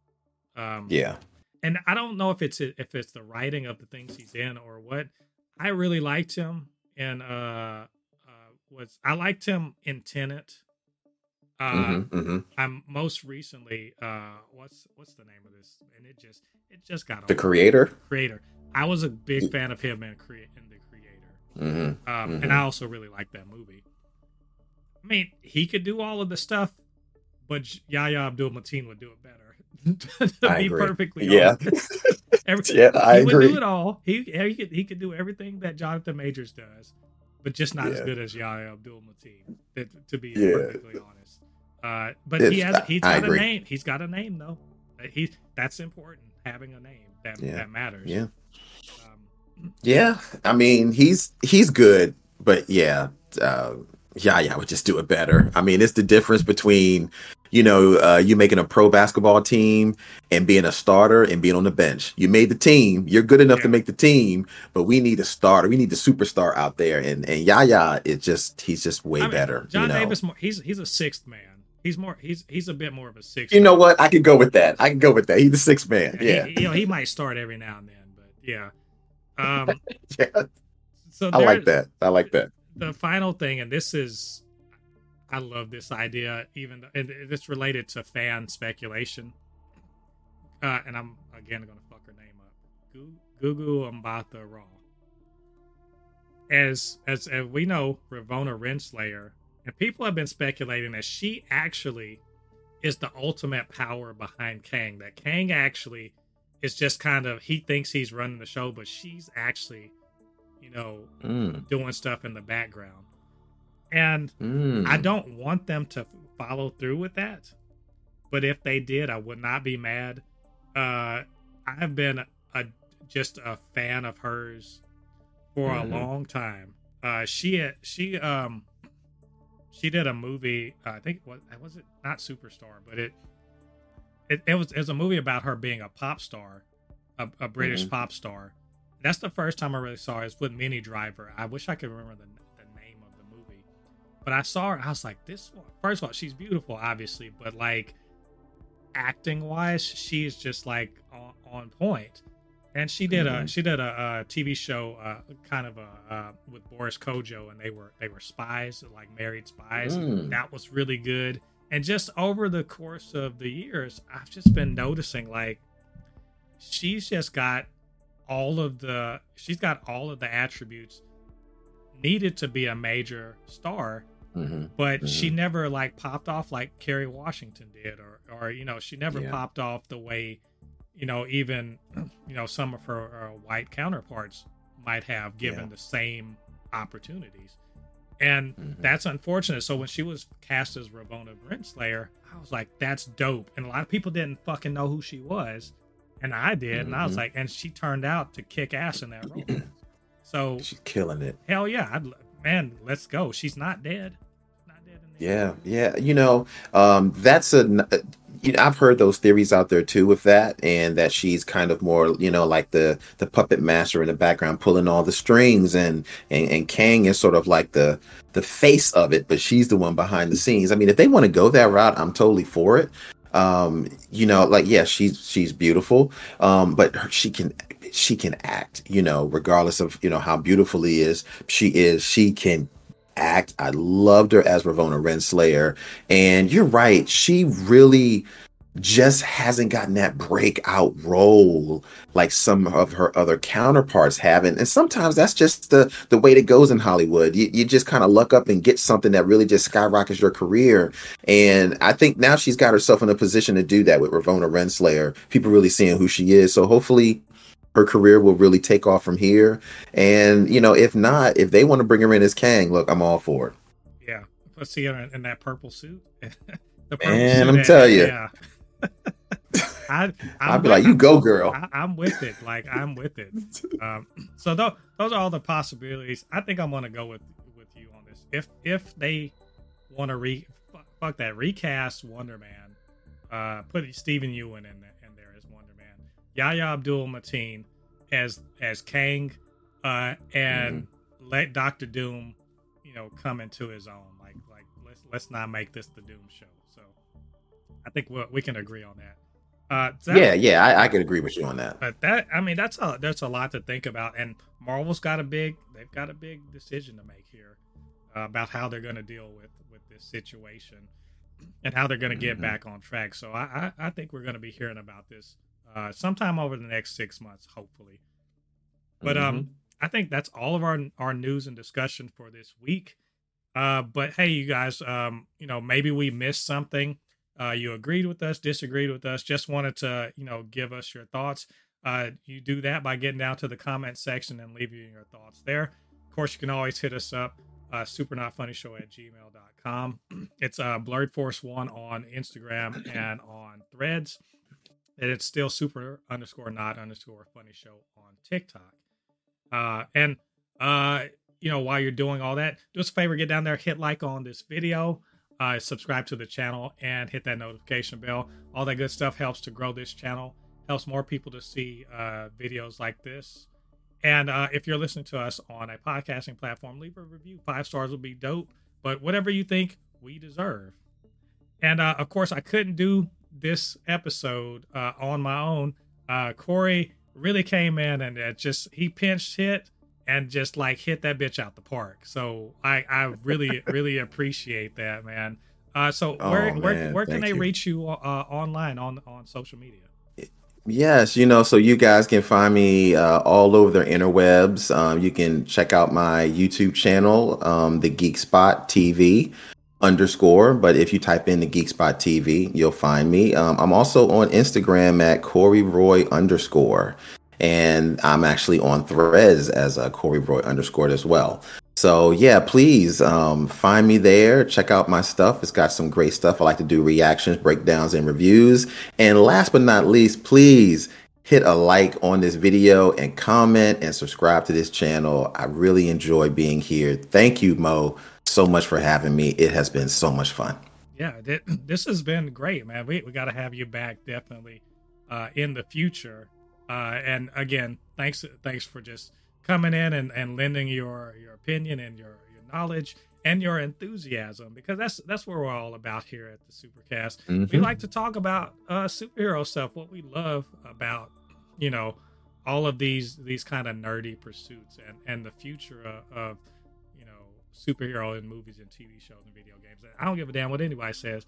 Um, yeah. And I don't know if it's if it's the writing of the things he's in or what. I really liked him in uh, uh was I liked him in Tenet. Uh, mm-hmm, mm-hmm. I'm most recently uh, what's what's the name of this? And it just it just got the creator. Creator. I was a big fan of him and crea- in the creator, mm-hmm, um, and mm-hmm. I also really like that movie. I mean, he could do all of the stuff, but Yahya Abdul Mateen would do it better. To I be agree. perfectly yeah. (laughs) Every, yeah, I he agree. would do it all. He he could he could do everything that Jonathan Majors does, but just not yeah. as good as Yahya Abdul Mateen. To be yeah. perfectly honest. Uh, but it's, he has he's got a name. He's got a name though. Uh, he that's important. Having a name that yeah. that matters. Yeah. Um, yeah. I mean, he's he's good, but yeah, uh, yeah, yeah, would just do it better. I mean, it's the difference between you know uh, you making a pro basketball team and being a starter and being on the bench. You made the team. You're good enough yeah. to make the team, but we need a starter. We need the superstar out there. And and Yahya is just he's just way I mean, better. John you know? Davis, he's he's a sixth man. He's more. He's he's a bit more of a six. You know what? I could go with that. I can go with that. He's the six man. Yeah. He, you know, he might start every now and then, but yeah. Um, (laughs) yeah. So I like that. I like that. The final thing, and this is, I love this idea. Even and it's related to fan speculation. Uh, and I'm again going to fuck her name up. Gugu Mbatha Raw. As, as as we know, Ravonna Renslayer and people have been speculating that she actually is the ultimate power behind Kang. That Kang actually is just kind of he thinks he's running the show, but she's actually, you know, mm. doing stuff in the background. And mm. I don't want them to follow through with that. But if they did, I would not be mad. Uh I've been a just a fan of hers for mm-hmm. a long time. Uh she she um she did a movie. Uh, I think what was it? Not Superstar, but it, it it was it was a movie about her being a pop star, a, a British mm-hmm. pop star. That's the first time I really saw her. It's with Minnie Driver. I wish I could remember the but I saw her. I was like, this one. First of all, she's beautiful, obviously, but like acting wise, she's just like on, on point and she did mm-hmm. a she did a, a TV show, uh, kind of a uh, with Boris Kodjoe, and they were they were spies, like married spies. Mm. That was really good. And just over the course of the years, I've just been noticing like she's just got all of the she's got all of the attributes needed to be a major star mm-hmm. but mm-hmm. she never like popped off like Kerry Washington did or or you know she never yeah. popped off the way you know, even you know some of her uh, white counterparts might have given yeah. the same opportunities, and mm-hmm. that's unfortunate. So when she was cast as Ravonna Renslayer, I was like, "That's dope," and a lot of people didn't fucking know who she was, and I did, and I was mm-hmm. like, and she turned out to kick ass in that role. (clears throat) so she's killing it. Hell yeah, I'd, man, let's go. She's not dead. Yeah, yeah. You know, um, that's a you know, I've heard those theories out there too with that, and that she's kind of more, you know, like the the puppet master in the background, pulling all the strings, and and, and Kang is sort of like the the face of it, but she's the one behind the scenes. I mean, if they want to go that route, I'm totally for it. Um, you know, like yeah, she's she's beautiful, um, but her, she can she can act. You know, regardless of you know how beautiful he is, she is. She can act. I loved her as ravonna Renslayer. And you're right, she really just hasn't gotten that breakout role like some of her other counterparts haven't. And sometimes that's just the the way it goes in Hollywood. You, you just kind of luck up and get something that really just skyrockets your career. And I think now she's got herself in a position to do that with ravonna Renslayer. People really seeing who she is. So hopefully her career will really take off from here. And you know, if not, if they want to bring her in as Kang, look, I'm all for it. Yeah, let's see her in, that purple suit. (laughs) the Man, I'm telling you. Yeah. (laughs) I, i would be like, "You go, girl." I, am with it. Like I'm with it. (laughs) Um, so th- those are all the possibilities. I think I'm gonna go with with you on this. If if they want to re fuck that recast Wonder Man, uh, put Steven Yeun in, in there as Wonder Man, Yahya Abdul Mateen as as Kang, uh, and mm-hmm. let Doctor Doom, you know, come into his own. Like like let's let's not make this the Doom show. I think we we can agree on that. Uh, that, yeah, yeah, I, I can agree with you on that. But that, I mean, that's a that's a lot to think about, and Marvel's got a big, they've got a big decision to make here uh, about how they're going to deal with with this situation and how they're going to get mm-hmm. back on track. So I, I, I think we're going to be hearing about this uh, sometime over the next six months, hopefully. But um, mm-hmm. um, I think that's all of our our news and discussion for this week. Uh, but hey, you guys, um, you know, maybe we missed something uh, you agreed with us, disagreed with us, just wanted to, you know, give us your thoughts. Uh, you do that by getting down to the comment section and leaving your thoughts there. Of course, you can always hit us up, uh, supernotfunnyshow at gmail.com. (clears throat) It's uh, Blerd Force One on Instagram (clears throat) and on threads. And it's still super underscore not underscore funny show on TikTok. Uh, and, uh, you know, while you're doing all that, do us a favor, get down there, hit like on this video uh, subscribe to the channel and hit that notification bell. All that good stuff helps to grow this channel, helps more people to see uh, videos like this. And uh, if you're listening to us on a podcasting platform, leave a review. Five stars would be dope. But whatever you think, we deserve. And uh, of course, I couldn't do this episode uh, on my own. Uh, Corey really came in and just he pinched hit and just like hit that bitch out the park. So I I really (laughs) really appreciate that, man. Uh, so oh, where man, where where can they you. reach you uh, online on on social media? Yes, you know, so you guys can find me uh, all over the interwebs. Um, you can check out my YouTube channel, um, the Geek Spot TV underscore. But if you type in the Geek Spot TV, you'll find me. Um, I'm also on Instagram at Corey Roy underscore and I'm actually on Threads as a Corey Roy underscored as well. So yeah, please um, find me there. Check out my stuff. It's got some great stuff. I like to do reactions, breakdowns, and reviews. And last but not least, please hit a like on this video and comment and subscribe to this channel. I really enjoy being here. Thank you, Mo, so much for having me. It has been so much fun. Yeah, this has been great, man. We we got to have you back definitely uh, in the future. Uh, and again, thanks thanks for just coming in and, and lending your your opinion and your, your knowledge and your enthusiasm because that's that's what we're all about here at the Supercast. Mm-hmm. We like to talk about uh, superhero stuff, what we love about you know all of these these kind of nerdy pursuits and and the future of, of you know superhero in movies and TV shows and video games. I don't give a damn what anybody says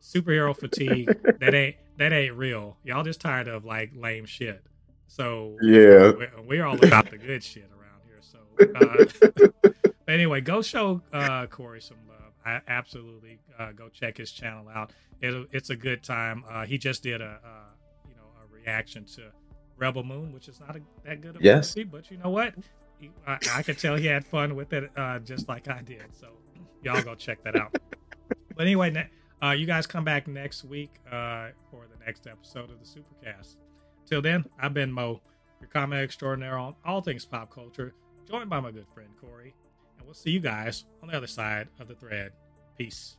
superhero fatigue that ain't that ain't real. Y'all just tired of like lame shit. So yeah, we're, we're all about the good shit around here. So uh, (laughs) anyway, go show uh, Corey some love. I absolutely uh, go check his channel out. It, it's a good time. Uh, he just did a you know a reaction to Rebel Moon, which is not a, that good of yes. movie, but you know what? He, I, I, could tell he had fun with it, uh, just like I did. So y'all go check that out. but anyway. Uh, you guys come back next week uh, for the next episode of the Supercast. Till then, I've been Mo, your comment extraordinaire on all things pop culture, joined by my good friend Corey. And we'll see you guys on the other side of the thread. Peace.